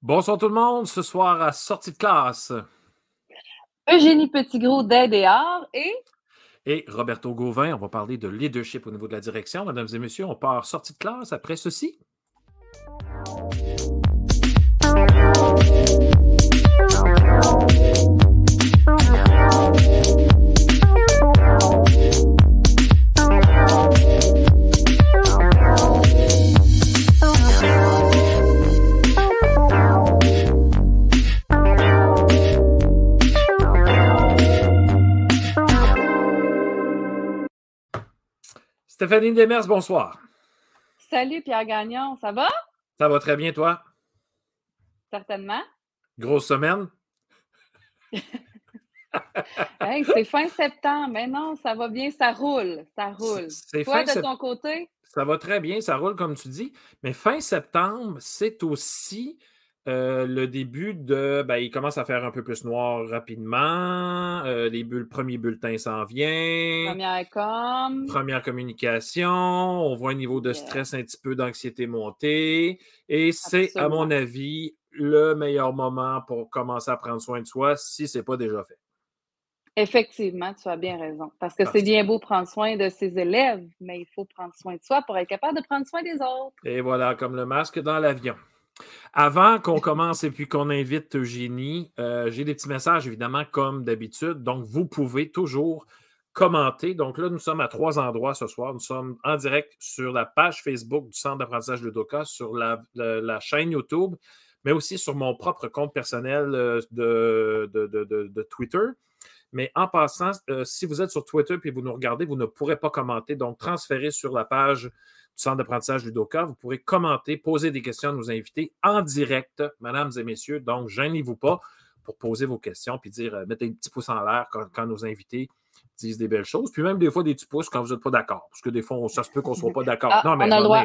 Bonsoir tout le monde, ce soir à sortie de classe. Eugénie Petitgros d'Aide et Art et. Et Roberto Gauvin, on va parler de leadership au niveau de la direction. Mesdames et messieurs, on part sortie de classe après ceci. Stéphanie Demers, bonsoir. Salut Pierre Gagnon, ça va? Ça va très bien, toi? Certainement. Grosse semaine? c'est fin septembre. Mais non, ça va bien, ça roule. Ça roule. Toi, de ton côté? Ça va très bien, ça roule comme tu dis. Mais fin septembre, c'est aussi euh, le début de. Ben, il commence à faire un peu plus noir rapidement. Euh, les bulles, premier bulletin s'en vient. Première com. Première communication. On voit un niveau de stress, un petit peu d'anxiété monter. Et c'est, à mon avis, le meilleur moment pour commencer à prendre soin de soi si ce n'est pas déjà fait. Effectivement, tu as bien raison. Parce que c'est bien beau prendre soin de ses élèves, mais il faut prendre soin de soi pour être capable de prendre soin des autres. Et voilà, comme le masque dans l'avion. Avant qu'on commence et puis qu'on invite Eugénie, euh, j'ai des petits messages, évidemment, comme d'habitude. Donc, vous pouvez toujours commenter. Donc là, nous sommes à trois endroits ce soir. Nous sommes en direct sur la page Facebook du Centre d'apprentissage Ludoka, sur la, chaîne YouTube, mais aussi sur mon propre compte personnel euh, de, de, Twitter. Mais en passant, euh, si vous êtes sur Twitter et vous nous regardez, vous ne pourrez pas commenter. Donc, transférez sur la page Centre d'apprentissage Ludoka. Vous pourrez commenter, poser des questions à nos invités en direct, mesdames et messieurs. Donc, gênez-vous pas pour poser vos questions puis dire, euh, mettez un petit pouce en l'air quand, nos invités disent des belles choses. Puis même des fois des petits pouces quand vous n'êtes pas d'accord. Parce que des fois, ça se peut qu'on ne soit pas d'accord. Ah, non, mais on a le droit.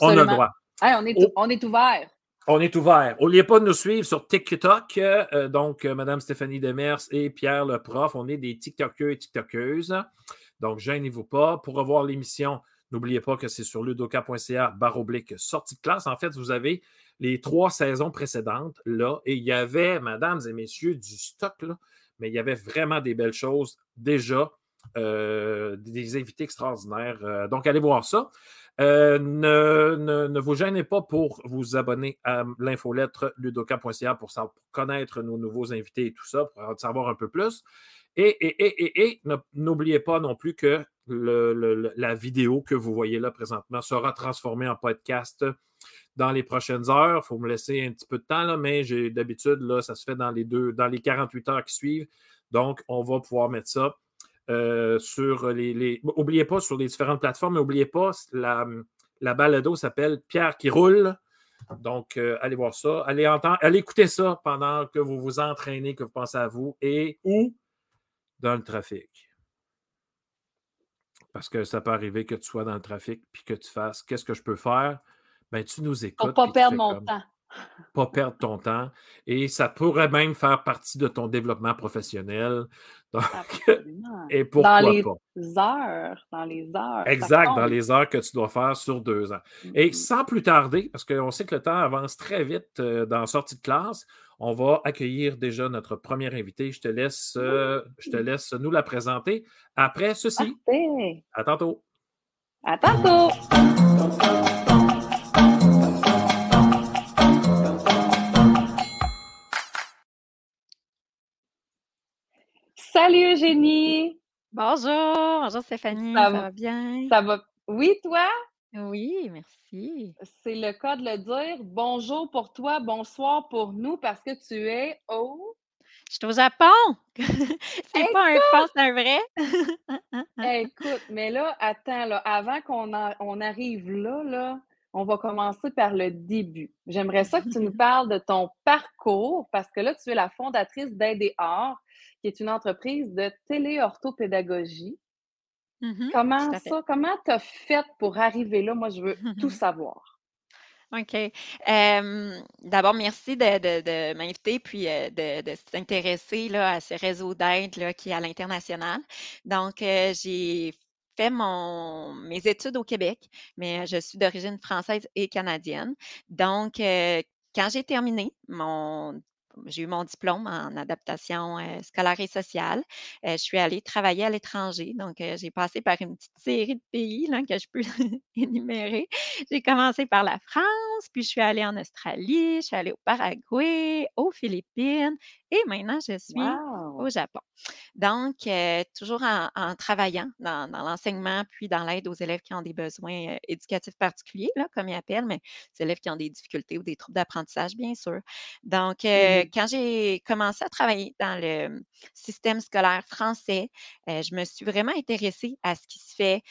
On a le droit. on, est, on est ouvert. On est ouvert. N'oubliez pas de nous suivre sur TikTok. Euh, donc, euh, Mme Stéphanie Demers et Pierre le prof, on est des TikTokers et TikTokeuses. Donc, gênez-vous pas. Pour revoir l'émission, N'oubliez pas que c'est sur ludoka.ca baroblique sortie de classe. En fait, vous avez les trois saisons précédentes là, et il y avait, mesdames et messieurs, du stock là, mais il y avait vraiment des belles choses déjà, euh, des invités extraordinaires. Euh, donc, allez voir ça. Euh, ne, vous gênez pas pour vous abonner à l'infolettre ludoka.ca pour, pour, connaître nos nouveaux invités et tout ça, pour en savoir un peu plus. Et, n'oubliez pas non plus que la vidéo que vous voyez là présentement sera transformée en podcast dans les prochaines heures. Il faut me laisser un petit peu de temps, là, mais d'habitude, là, ça se fait dans les deux, dans les 48 heures qui suivent. Donc, on va pouvoir mettre ça euh, sur les, N'oubliez pas sur les différentes plateformes, mais n'oubliez pas, la, la balado s'appelle Pierre qui roule. Donc, euh, allez voir ça. Allez, entendre, allez écouter ça pendant que vous vous entraînez, que vous pensez à vous et où dans le trafic. Parce que ça peut arriver que tu sois dans le trafic puis que tu fasses qu'est-ce que je peux faire? Ben, tu nous écoutes. Pour pas perdre mon temps. Pas perdre ton temps. Et ça pourrait même faire partie de ton développement professionnel. et pourquoi dans les pas? heures. Dans les heures. Exact, dans les heures que tu dois faire sur deux ans. Et sans plus tarder, parce qu'on sait que le temps avance très vite euh, dans la sortie de classe, on va accueillir déjà notre première invité. Je te laisse, euh, je te laisse nous la présenter après ceci. À tantôt. À tantôt. Salut Eugénie. Bonjour, bonjour Stéphanie, ça, va bien? Ça va. Oui, toi? Oui, merci. C'est le cas de le dire. Bonjour pour toi, bonsoir pour nous parce que tu es au. Je suis au Japon. c'est pas un faux, c'est un vrai. Écoute, mais là, attends, là, avant qu'on on arrive là, là, on va commencer par le début. J'aimerais ça que tu nous parles de ton parcours parce que là, tu es la fondatrice d'AIDR, qui est une entreprise de téléorthopédagogie. Mmh comment ça, comment tu as fait pour arriver là? Moi, je veux tout savoir. OK. D'abord, merci de, m'inviter puis de, s'intéresser à ce réseau d'aide qui est à l'international. Donc, j'ai mes études au Québec, mais je suis d'origine française et canadienne. Donc, quand j'ai terminé mon j'ai eu mon diplôme en adaptation euh, scolaire et sociale. Euh, je suis allée travailler à l'étranger. Donc, euh, j'ai passé par une petite série de pays que je peux énumérer. J'ai commencé par la France, puis je suis allée en Australie, je suis allée au Paraguay, aux Philippines et maintenant je suis au Japon. Donc, toujours en, travaillant dans, l'enseignement, puis dans l'aide aux élèves qui ont des besoins éducatifs particuliers, là, comme ils appellent, mais les élèves qui ont des difficultés ou des troubles d'apprentissage, bien sûr. Donc, quand j'ai commencé à travailler dans le système scolaire français, je me suis vraiment intéressée à ce qui se fait.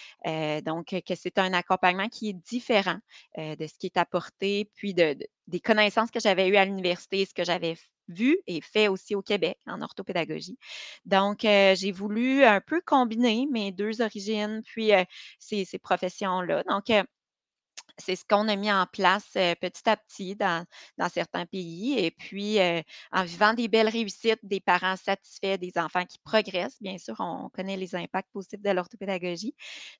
donc, que c'est un accompagnement qui est différent de ce qui est apporté, puis de, des connaissances que j'avais eues à l'université, ce que j'avais vu et fait aussi au Québec en orthopédagogie. Donc, j'ai voulu un peu combiner mes deux origines, puis ces, ces professions-là. Donc, c'est ce qu'on a mis en place petit à petit dans, certains pays. Et puis, en vivant des belles réussites, des parents satisfaits, des enfants qui progressent, bien sûr, on connaît les impacts positifs de l'orthopédagogie.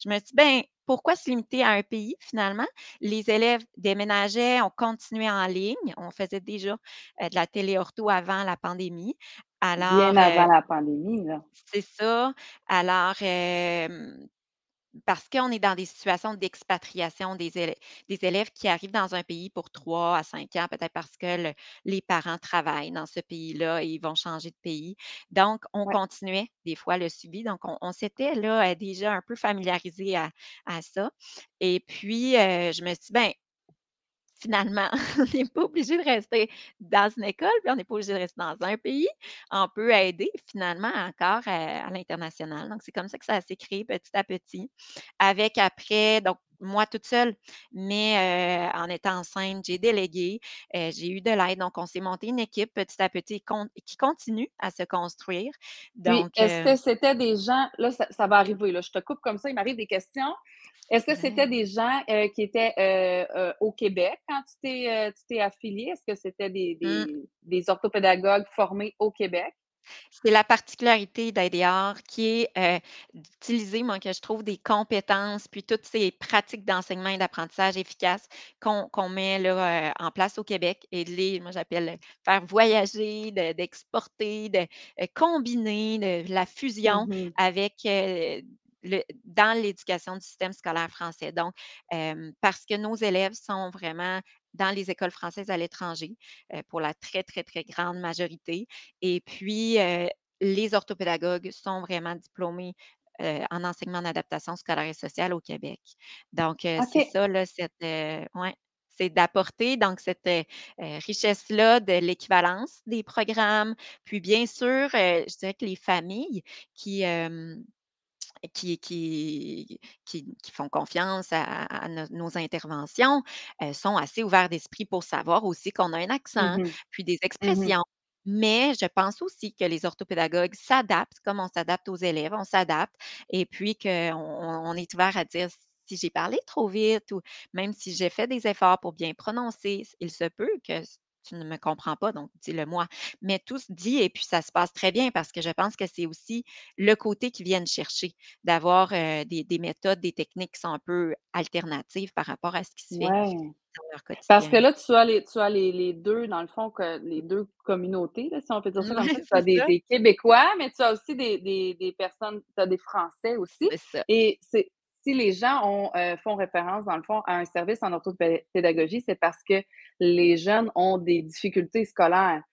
Je me suis dit, ben, pourquoi se limiter à un pays finalement? Les élèves déménageaient, on continuait en ligne, on faisait déjà de la téléortho avant la pandémie. Alors, Bien avant la pandémie, là. C'est ça. Alors, parce qu'on est dans des situations d'expatriation des élèves, des élèves qui arrivent dans un pays pour trois à cinq ans, peut-être parce que les parents travaillent dans ce pays-là et ils vont changer de pays. Donc, on continuait des fois le suivi. Donc, on, s'était là déjà un peu familiarisé à, ça. Et puis, euh, je me suis dit, ben, finalement, on n'est pas obligé de rester dans une école, puis on n'est pas obligé de rester dans un pays. On peut aider finalement encore à, à l'international. Donc, c'est comme ça que ça s'est créé petit à petit. Avec après, donc, moi toute seule, mais euh, en étant enceinte, j'ai délégué, euh, j'ai eu de l'aide. Donc, on s'est monté une équipe petit à petit qui continue à se construire. Donc, est-ce que c'était des gens, là, ça, ça, va arriver, là, je te coupe comme ça, il m'arrive des questions. Est-ce que c'était des gens qui étaient au Québec quand tu t'es, affilié? Est-ce que c'était des, mmh. des, orthopédagogues formés au Québec? C'est la particularité d'IDR qui est d'utiliser, moi, que je trouve, des compétences, puis toutes ces pratiques d'enseignement et d'apprentissage efficaces qu'on met là, en place au Québec et de les, moi, j'appelle faire voyager, d'exporter, de, combiner de, la fusion mmh avec dans l'éducation du système scolaire français. Donc, parce que nos élèves sont vraiment dans les écoles françaises à l'étranger, pour la très, très, très grande majorité. Et puis, les orthopédagogues sont vraiment diplômés en enseignement d'adaptation scolaire et sociale au Québec. Donc, c'est ça, là, cette, ouais, c'est d'apporter donc cette richesse-là de l'équivalence des programmes. Puis, bien sûr, je dirais que les familles qui, qui, qui, qui, font confiance à, nos, interventions sont assez ouverts d'esprit pour savoir aussi qu'on a un accent, mmh puis des mmh expressions. Mais je pense aussi que les orthopédagogues s'adaptent comme on s'adapte aux élèves, on s'adapte et puis qu'on on est ouvert à dire si j'ai parlé trop vite ou même si j'ai fait des efforts pour bien prononcer, il se peut que tu ne me comprends pas, donc dis-le moi. Mais tout se dit et puis ça se passe très bien parce que je pense que c'est aussi le côté qu'ils viennent chercher, d'avoir des, méthodes, des techniques qui sont un peu alternatives par rapport à ce qui se fait dans leur quotidien. Parce que là, tu as les, tu as les, deux, dans le fond, que, les deux communautés, si on peut dire ça comme ça. Tu as des, Québécois, mais tu as aussi des, personnes, tu as des Français aussi. Et c'est si les gens euh, font référence, dans le fond, à un service en orthopédagogie, c'est parce que les jeunes ont des difficultés scolaires.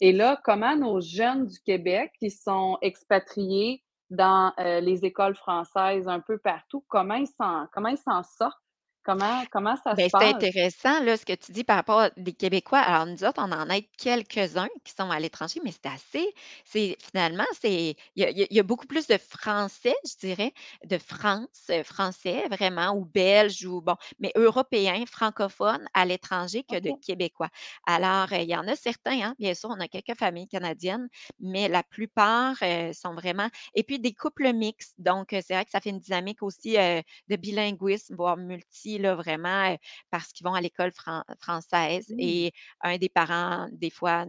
Et là, comment nos jeunes du Québec qui sont expatriés dans euh, les écoles françaises un peu partout, comment ils s'en sortent? Comment, comment ça se ben, passe? C'est intéressant, là, ce que tu dis par rapport aux Québécois. Alors, nous autres, on en a quelques-uns qui sont à l'étranger, mais c'est assez. C'est, finalement, c'est, il y a, beaucoup plus de Français, je dirais, de France, euh, Français, vraiment, ou Belges, ou bon, mais Européens, francophones à l'étranger que de Québécois. Alors, euh, il y en a certains, hein, bien sûr, on a quelques familles canadiennes, mais la plupart euh, sont vraiment. Et puis, des couples mixtes. Donc, c'est vrai que ça fait une dynamique aussi de bilinguisme, voire multi là, vraiment, parce qu'ils vont à l'école française mmh. et un des parents, des fois,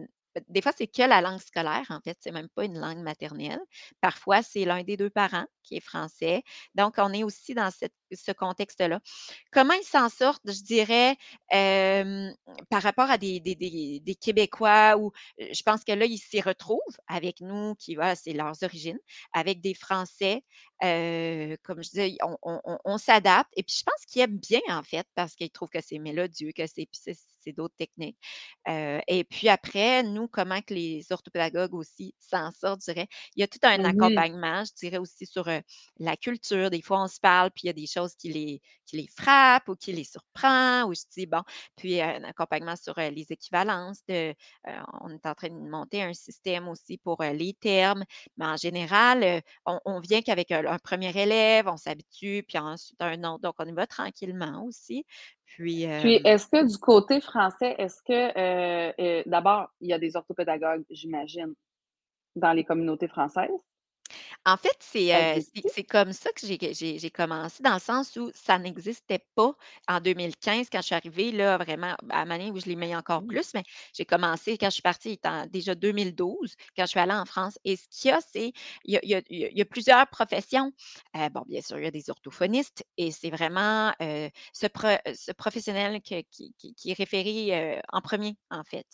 des fois, c'est que la langue scolaire, en fait, c'est même pas une langue maternelle. Parfois, c'est l'un des deux parents qui est français. Donc, on est aussi dans ce contexte-là. Comment ils s'en sortent, je dirais, par rapport à des, Québécois où je pense que là, ils s'y retrouvent avec nous, qui, voilà, c'est leurs origines, avec des Français. comme je disais, on, s'adapte. Et puis, je pense qu'ils aiment bien, en fait, parce qu'ils trouvent que c'est mélodieux, que c'est d'autres techniques. et puis après, nous, comment que les orthopédagogues aussi s'en sortent, je dirais. Il y a tout un accompagnement, je dirais aussi sur la culture. Des fois, on se parle, puis il y a des choses qui les, qui les frappent ou qui les surprend, ou je dis, bon, puis un accompagnement sur les équivalences. De, on est en train de monter un système aussi pour les termes, mais en général, on, vient qu'avec un, premier élève, on s'habitue, puis ensuite un autre. Donc, on y va tranquillement aussi. Puis, Puis est-ce que du côté français, est-ce que d'abord, il y a des orthopédagogues, j'imagine, dans les communautés françaises? En fait, c'est, c'est comme ça que j'ai commencé, dans le sens où ça n'existait pas en 2015 quand je suis arrivée, là, vraiment, à la où je l'ai mis encore plus, mais j'ai commencé quand je suis partie, il déjà 2012, quand je suis allée en France. Et ce qu'il y a, c'est il y a, il y a- il y a plusieurs professions. Euh, bon, bien sûr, il y a des orthophonistes et c'est vraiment euh, ce, pro- ce professionnel que- qui, qui- qui est référé euh, en premier, en fait.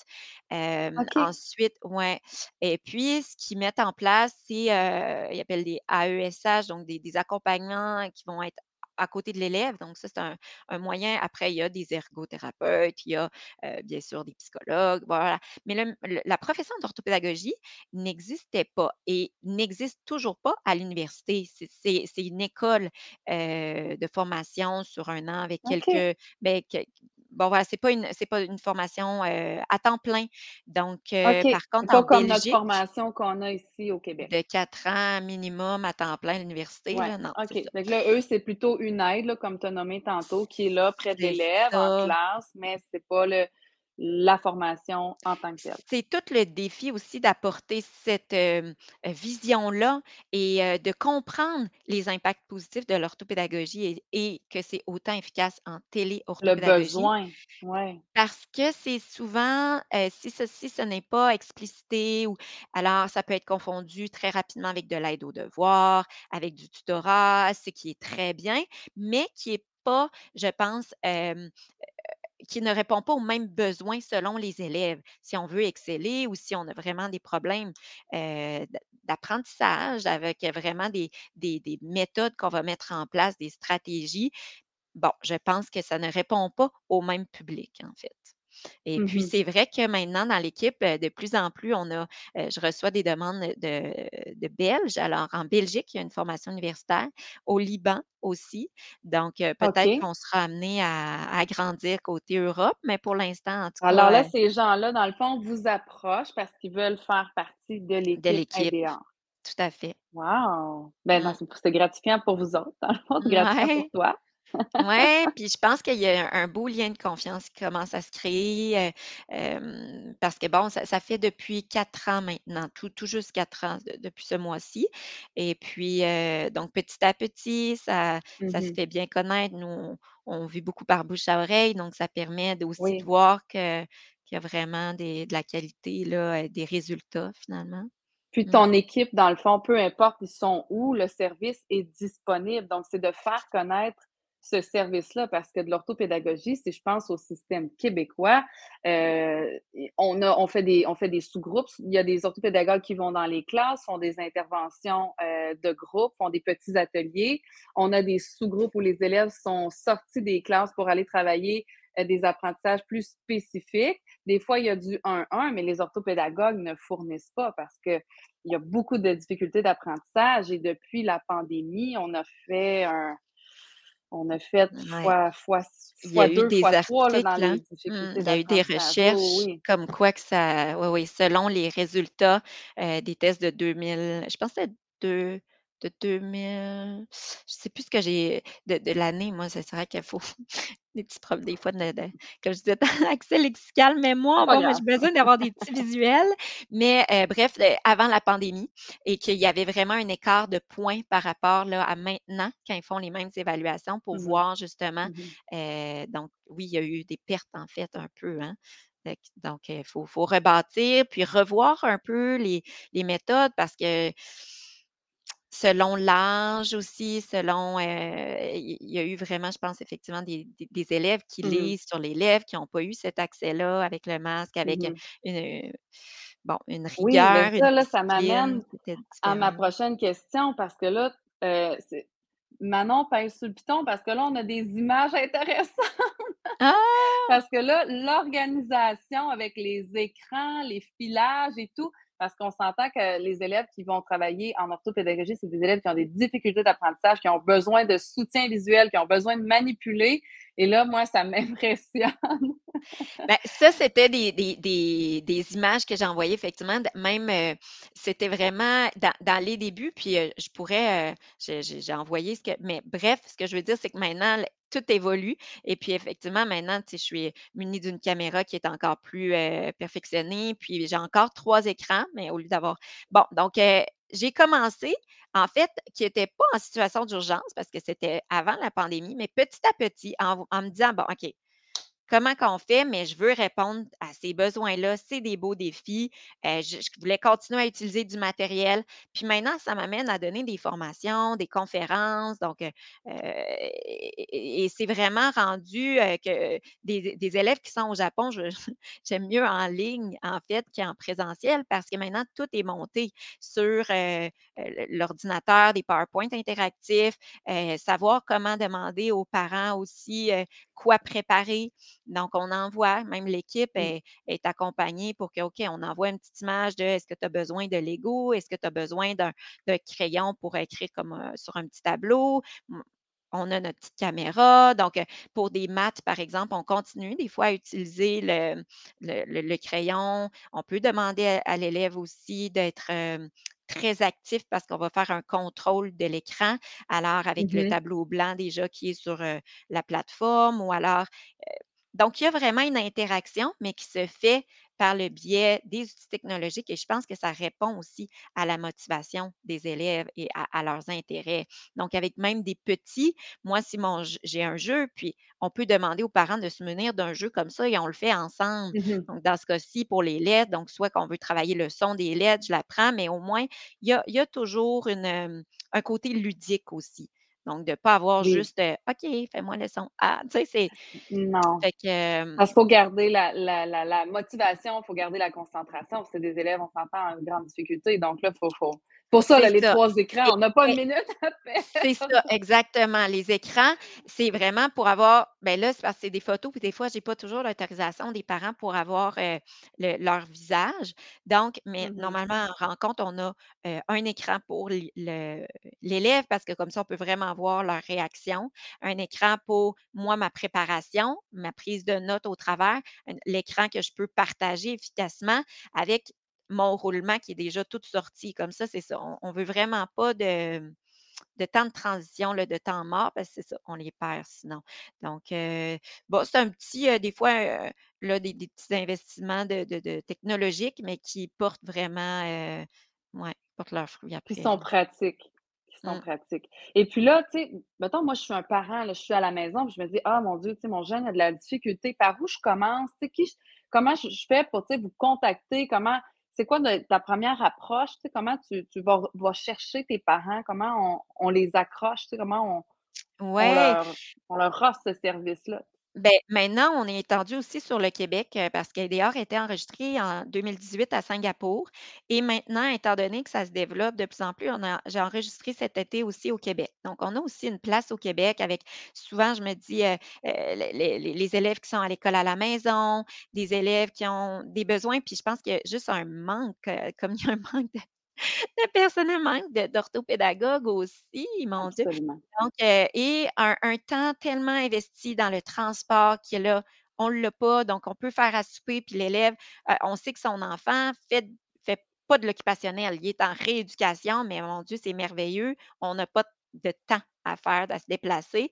Euh, OK. ensuite, ouais. Et puis, ce qu'ils mettent en place, c'est, euh, ils appellent des AESH, donc des, des accompagnements qui vont être à côté de l'élève. Donc, ça, c'est un, un moyen. Après, il y a des ergothérapeutes, il y a euh, bien sûr des psychologues, voilà. Mais le- le- la profession d'orthopédagogie n'existait pas et n'existe toujours pas à l'université. C'est une école euh, de formation sur un an avec quelques, ben, que- Bon, voilà, c'est pas une, c'est pas une formation euh, à temps plein. Donc, euh, OK. par contre, en pas comme notre formation qu'on a ici au Québec. de quatre ans minimum à temps plein à l'université, Ouais. là, non, OK. que là, eux, c'est plutôt une aide, là, comme tu as nommé tantôt, qui est là près de l'élève, en classe, mais c'est pas le la formation en tant que telle. C'est tout le défi aussi d'apporter cette, hem, heu, vision-là et heu, de comprendre les impacts positifs de l'orthopédagogie et et que c'est autant efficace en Le téléorthopédagogie besoin, ouais. parce que c'est souvent, si ceci ce n'est pas explicité ou alors ça peut être confondu très rapidement avec de l'aide aux devoirs, avec du tutorat, ce qui est très bien, mais qui est pas, je pense, qui ne répond pas aux mêmes besoins selon les élèves. Si on veut exceller ou si on a vraiment des problèmes euh, d'apprentissage avec vraiment des méthodes qu'on va mettre en place, des stratégies, bon, je pense que ça ne répond pas au même public, en fait. Et puis, Mmh c'est vrai que maintenant, dans l'équipe, de plus en plus, on a, je reçois des demandes de, de Belges. Alors, en Belgique, il y a une formation universitaire, au Liban aussi. Donc, peut-être qu'on sera amené à, à agrandir côté Europe, mais pour l'instant, en tout Alors cas, là, euh, ces gens-là, dans le fond, vous approchent parce qu'ils veulent faire partie de de l'équipe tout à fait. Wow! Ben c'est gratifiant pour vous autres, dans le fond, c'est gratifiant pour toi. Ouais, puis je pense qu'il y a un beau lien de confiance qui commence à se créer, heu, hem, parce que bon, ça ça fait depuis 4 ans maintenant, tout tout juste 4 ans de depuis ce mois-ci et puis, heu, donc petit à petit, ça ça se Mmh fait bien connaître. Nous, on on vit beaucoup par bouche à oreille, donc ça permet aussi de Oui. voir que qu'il y a vraiment des de la qualité là, des résultats finalement. Puis Mmh. ton équipe, dans le fond, peu importe ils sont où, le service est disponible. Donc, c'est de faire connaître ce service-là parce que de l'orthopédagogie, si je pense au système québécois, heu, on a on fait des des sous-groupes. Il y a des orthopédagogues qui vont dans les classes, font des interventions, heu, de groupe, font des petits ateliers. On a des sous-groupes où les élèves sont sortis des classes pour aller travailler, heu, des apprentissages plus spécifiques. Des fois, il y a du 1-1, mais les orthopédagogues ne fournissent pas parce qu'il y a beaucoup de difficultés d'apprentissage et depuis la pandémie, on a fait un on a fait Ouais. fois fois Il y a fois eu 2, des fois 3 là, dans articles? Mmh, il y a eu des oui, recherches comme quoi que ça oui, oui, selon les résultats, heu, des tests de 2000 je pense que deux de 2000 je sais plus ce que j'ai de de l'année, moi, c'est vrai qu'il faut des petits problèmes des fois de de comme je disais, accès lexical, bon, moi, grave. j'ai besoin d'avoir des petits visuels, mais heu, bref, avant la pandémie et qu'il y avait vraiment un écart de points par rapport, là, à maintenant, quand ils font les mêmes évaluations pour Mmh mh. voir justement, Mmh heu, donc oui, il y a eu des pertes, en fait, un peu, hein. Donc il faut faut rebâtir puis revoir un peu les les méthodes parce que selon l'âge aussi, selon, il y a eu vraiment, je pense effectivement des des élèves qui Mmh lisent sur les lèvres, qui n'ont pas eu cet accès-là avec le masque, avec, Mmh une, bon, une Oui, rigueur, une ça, là, ça m'amène à ma prochaine question parce que là, c'est Manon pèse sur le piton parce que là, on a des images intéressantes. Ah! Parce que là, l'organisation avec les écrans, les filages et tout, parce qu'on s'entend que les élèves qui vont travailler en orthopédagogie, c'est des élèves qui ont des difficultés d'apprentissage, qui ont besoin de soutien visuel, qui ont besoin de manipuler. Et là, moi, ça m'impressionne. Ben, ça, c'était des des des images que j'ai envoyées effectivement, même, heu, c'était vraiment dans les débuts, puis, heu, je pourrais, heu, j'ai envoyé ce que mais bref, ce que je veux dire, c'est que maintenant, tout évolue et puis effectivement, maintenant, je suis munie d'une caméra qui est encore plus, perfectionnée, puis j'ai encore 3 écrans, mais au lieu d'avoir bon, donc, j'ai commencé, en fait, qui était pas en situation d'urgence parce que c'était avant la pandémie, mais petit à petit, en en me disant: «Bon, OK, Comment qu'on fait? Mais je veux répondre à ces besoins-là. C'est des beaux défis. Heu, je voulais continuer à utiliser du matériel. Puis maintenant, ça m'amène à donner des formations, des conférences. Donc, heu, et et c'est vraiment rendu, que des élèves qui sont au Japon, j'aime mieux en ligne, en fait, qu'en présentiel parce que maintenant tout est monté sur, l'ordinateur, des PowerPoint interactifs, savoir comment demander aux parents aussi, quoi préparer. Donc, on envoie, même l'équipe Mmh. est, est accompagnée pour que, OK, on envoie une petite image de est-ce que tu as besoin de Lego? Est-ce que tu as besoin d'un crayon pour écrire comme euh, sur un petit tableau? On a notre petite caméra. Donc, pour des maths, par exemple, on continue des fois à utiliser le, le, le- le crayon. On peut demander à, à l'élève aussi d'être euh, très actif parce qu'on va faire un contrôle de l'écran. Alors, avec le Mmh tableau blanc déjà qui est sur euh, la plateforme ou alors donc, il y a vraiment une interaction, mais qui se fait par le biais des outils technologiques et je pense que ça répond aussi à la motivation des élèves et à, à leurs intérêts. Donc, avec même des petits, moi, si j'ai un jeu, puis on peut demander aux parents de se munir d'un jeu comme ça et on le fait ensemble. mh. Donc, dans ce cas-ci, pour les lettres, donc soit qu'on veut travailler le son des lettres, je l'apprends, mais au moins, il y a, il y a toujours une, euh, un côté ludique aussi. Donc, de ne pas avoir Oui. juste, OK, fais-moi le son. Ah, tu sais, c'est, Non. fait que, hem, Parce qu'il faut garder la la la la motivation, il faut garder la concentration. C'est des élèves, on s'entend, en grande difficulté. Donc là, il faut faut pour ça, c'est là, les ça. 3 écrans, on n'a pas une minute à c'est perdre. ça, exactement. Les écrans, c'est vraiment pour avoir ben là, c'est parce que c'est des photos, puis des fois, j'ai pas toujours l'autorisation des parents pour avoir, le leur visage. Donc, mais Mmh normalement, en rencontre, on a, heu, un écran pour l'élève parce que comme ça, on peut vraiment voir leur réaction. Un écran pour moi, ma préparation, ma prise de notes au travers, l'écran que je peux partager efficacement avec mon roulement qui est déjà tout sorti. Comme ça, c'est ça. On on veut vraiment pas de de temps de transition, là, de temps mort, parce que c'est ça, on les perd sinon. Donc, bon, c'est un petit, heu, des fois, heu, là, des des petits investissements de de de technologiques, mais qui portent vraiment, ouais, portent leurs fruits Qui sont pratiques, qui sont Mmh. pratiques. Et puis là, tu sais, mettons, moi, je suis un parent, là, je suis à la maison, puis je me dis: «Ah mon Dieu, tu sais, mon jeune a de la difficulté, par où je commence? Tu sais, qui comment je je fais pour, tu sais, vous contacter? Comment c'est quoi de ta première approche? Tu sais, comment tu tu vas vas chercher tes parents? Comment on on les accroche? Tu sais, comment on on leur on leur offre ce service-là? Ben maintenant, on est étendu aussi sur le Québec, heu, parce a été enregistré en 2018 à Singapour et maintenant, étant donné que ça se développe de plus en plus, j'ai enregistré cet été aussi au Québec. Donc, on a aussi une place au Québec avec souvent, je me dis, heu heu, les élèves qui sont à l'école à la maison, des élèves qui ont des besoins, puis je pense qu'il y a juste un manque, comme il y a un manque de de personnel, manque de d'orthopédagogues aussi, mon Dieu. Donc, heu et un un temps tellement investi dans le transport que là, on l'a pas, donc on peut faire à souper, puis l'élève, heu, on sait que son enfant fait fait pas de l'occupationnel. Il est en rééducation, mais mon Dieu, c'est merveilleux. On n'a pas de temps à faire, à se déplacer.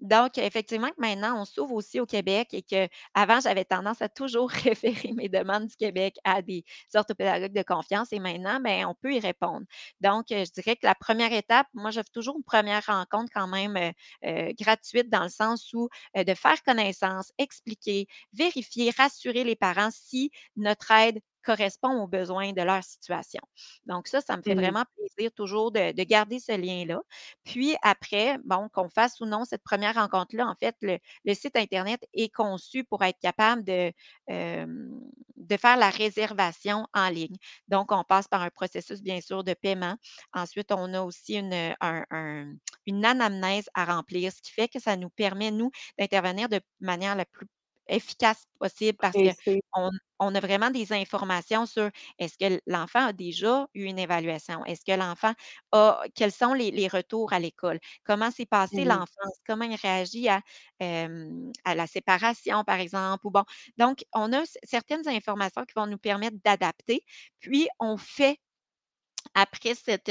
Donc, effectivement, que maintenant, on s'ouvre aussi au Québec et qu'avant, j'avais tendance à toujours référer mes demandes du Québec à des orthopédagogues de confiance et maintenant, ben, on peut y répondre. Donc, je dirais que la première étape, moi, j'offre toujours une première rencontre quand même euh, euh, gratuite dans le sens où euh, de faire connaissance, expliquer, vérifier, rassurer les parents si notre aide correspond aux besoins de leur situation. Donc ça, ça me fait Mmh vraiment plaisir toujours de, de garder ce lien-là. Puis après, bon, qu'on fasse ou non cette première rencontre-là, en fait, le, le site Internet est conçu pour être capable de, euh, de faire la réservation en ligne. Donc, on passe par un processus, bien sûr, de paiement. Ensuite, on a aussi une, un- un- une anamnèse à remplir, ce qui fait que ça nous permet, nous, d'intervenir de manière la plus efficace possible parce qu'on on a vraiment des informations sur est-ce que l'enfant a déjà eu une évaluation? Est-ce que l'enfant a, quels sont les, les retours à l'école? Comment s'est passé Mmh l'enfance? Comment il réagit à, euh, à la séparation, par exemple? Ou bon, donc, on a certaines informations qui vont nous permettre d'adapter, puis on fait après cette,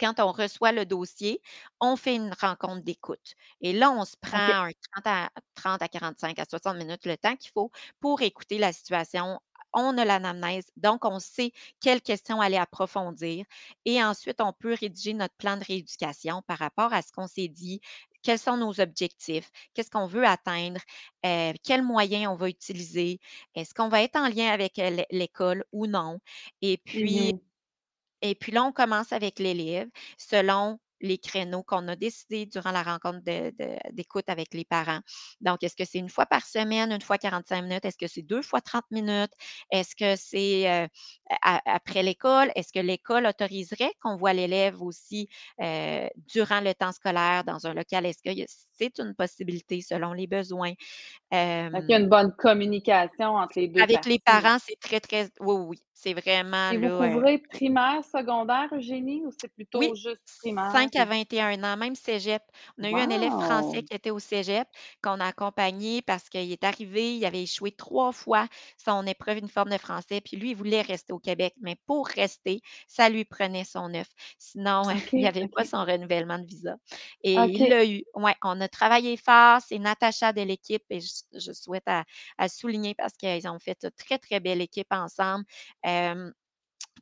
quand on reçoit le dossier, on fait une rencontre d'écoute et là, on se prend OK. un 30 à 30 à 45 à 60 minutes, le temps qu'il faut pour écouter la situation. On a l'anamnèse, donc on sait quelles questions aller approfondir et ensuite on peut rédiger notre plan de rééducation par rapport à ce qu'on s'est dit. Quels sont nos objectifs? Qu'est-ce qu'on veut atteindre? Heu, quels moyens on va utiliser? Est-ce qu'on va être en lien avec, l'école ou non? Et puis et puis là, on commence avec l'élève selon les créneaux qu'on a décidés durant la rencontre d'écoute avec les parents. Donc, est-ce que c'est une fois par semaine, une fois 45 minutes? Est-ce que c'est 2 fois 30 minutes? Est-ce que c'est, heu, a après l'école? Est-ce que l'école autoriserait qu'on voit l'élève aussi, heu, durant le temps scolaire dans un local? Est-ce que c'est une possibilité selon les besoins? Donc, il y a une bonne communication entre les 2 avec les parents, c'est très, très oui, oui, c'est vraiment Et vous là, heu couvrez primaire, secondaire, Eugénie, ou c'est Oui, plutôt juste primaire? 5 à 21 ans, même cégep. On a eu un élève français qui était au cégep, qu'on a accompagné parce qu'il est arrivé, il avait échoué 3 fois son épreuve uniforme de français, puis lui, il voulait rester au Québec, mais pour rester, ça lui prenait son 9. Sinon, il n'y avait pas son renouvellement de visa et il l'a eu. Ouais, on a travaillé fort, c'est Natacha de l'équipe et je souhaite à souligner parce qu'ils ont fait une très, très belle équipe ensemble.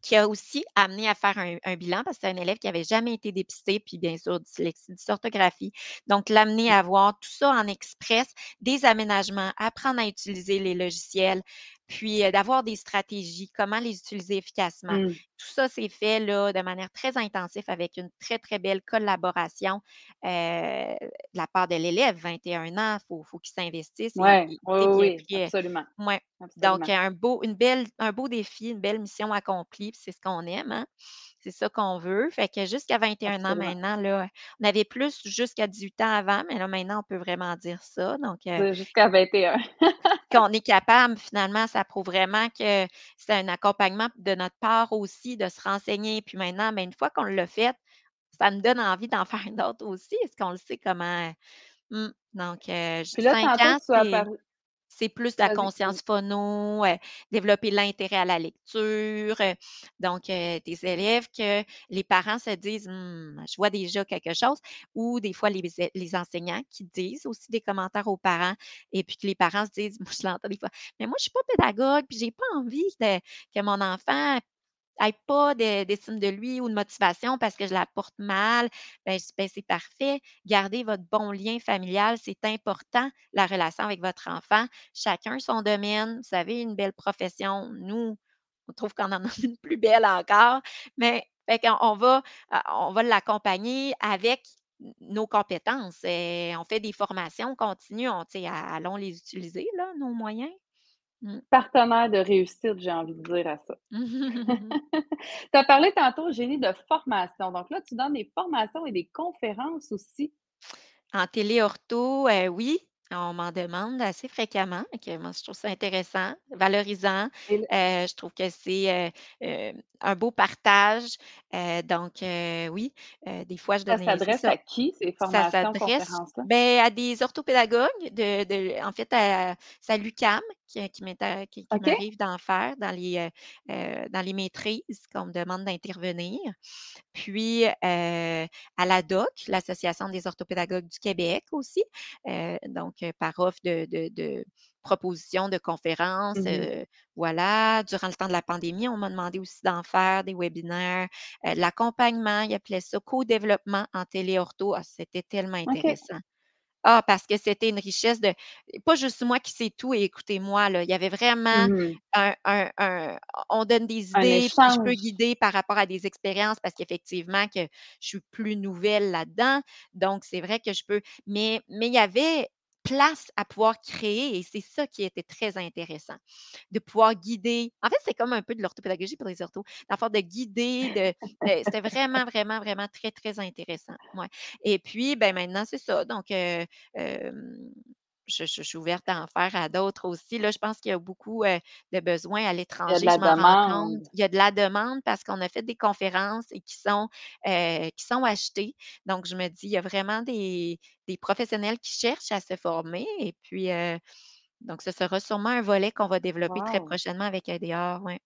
Qui a aussi amené à faire un bilan parce que c'est un élève qui avait jamais été dépisté, puis bien sûr dyslexie, dysorthographie. Donc l'amener à voir tout ça en express, des aménagements, apprendre à utiliser les logiciels, puis, d'avoir des stratégies, comment les utiliser efficacement. Mmh. Tout ça, c'est fait là de manière très intensive avec une très, très belle collaboration, de la part de l'élève, 21 ans, il faut faut qu'il s'investisse et Ouais, et oui, absolument, ouais. Donc, un beau une belle un beau défi, une belle mission accomplie, c'est ce qu'on aime, hein. C'est ça qu'on veut. Fait que jusqu'à 21 ans maintenant, là, on avait plus jusqu'à 18 ans avant, mais là, maintenant, on peut vraiment dire ça. Donc, C'est jusqu'à 21. qu'on est capable, finalement, ça prouve vraiment que c'est un accompagnement de notre part aussi de se renseigner. Puis maintenant, ben, une fois qu'on l'a fait, ça me donne envie d'en faire une autre aussi. Est-ce qu'on le sait comment? Mmh, donc, heu, j Puis là, 5 tantôt, ans, tu as parlé c'est plus de la conscience phono, heu, développer l'intérêt à la lecture, heu, donc heu, des élèves que les parents se disent: «Mmh, je vois déjà quelque chose» ou des fois les les enseignants qui disent aussi des commentaires aux parents et puis que les parents se disent moi je l'entends des fois: «Mais moi je suis pas pédagogue, puis j'ai pas envie de que mon enfant ait pas de d'estime de lui ou de motivation parce que je la porte mal, ben, «Ben, c'est parfait. Gardez votre bon lien familial, c'est important, la relation avec votre enfant. Chacun son domaine. Vous avez une belle profession. Nous, on trouve qu'on en a une plus belle encore, mais on va, on va l'accompagner avec nos compétences on fait des formations continues, on allons les utiliser là, nos moyens. Mmh. Partenaire de réussite, j'ai envie de dire à ça. Tu as parlé tantôt, Eugénie, de formation. Donc là, tu donnes des formations et des conférences aussi. En téléortho, heu, oui, on m'en demande assez fréquemment, moi, je trouve ça intéressant, valorisant. Heu, je trouve que c'est, heu, heu, un beau partage, donc oui, des fois, je ça donne c'est s'adresse ça. à qui ces Ça formations, s'adresse, conférences-là? beh, à des orthopédagogues de de en fait, à à l'UQAM qui qui OK? m'arrive d'en faire dans les, dans les maîtrises qu'on me demande d'intervenir. Puis, à l'ADOC, l'Association des orthopédagogues du Québec aussi, donc par offre de de de propositions de conférences, Mmh voilà. Durant le temps de la pandémie, on m'a demandé aussi d'en faire des webinaires, l'accompagnement, ils appelaient ça co-développement en téléortho. Ah, c'était tellement intéressant. Ah, parce que c'était une richesse de pas juste moi qui sais tout et écoutez-moi, là. Il y avait vraiment Mmh un un un on donne des idées, puis je peux guider par rapport à des expériences parce qu'effectivement que je suis plus nouvelle là-dedans. Donc c'est vrai que je peux mais mais il y avait place à pouvoir créer et c'est ça qui était très intéressant, de pouvoir guider. En fait, c'est comme un peu de l'orthopédagogie pour les orthos, dans de guider, de c'était vraiment, vraiment, vraiment très, très intéressant, ouais et puis, ben, maintenant, c'est ça donc heu, hem, je je je suis ouverte à en faire à d'autres aussi. Là, je pense qu'il y a beaucoup, heu, de besoins à Il y a de l'étranger, la je m'en rends compte. demande. Il y a de la demande parce qu'on a fait des conférences et qui sont, heu, qui sont achetées. Donc je me dis, il y a vraiment des des professionnels qui cherchent à se former et puis, heu, donc ce sera sûrement un volet qu'on va développer très prochainement avec ADR, ouais.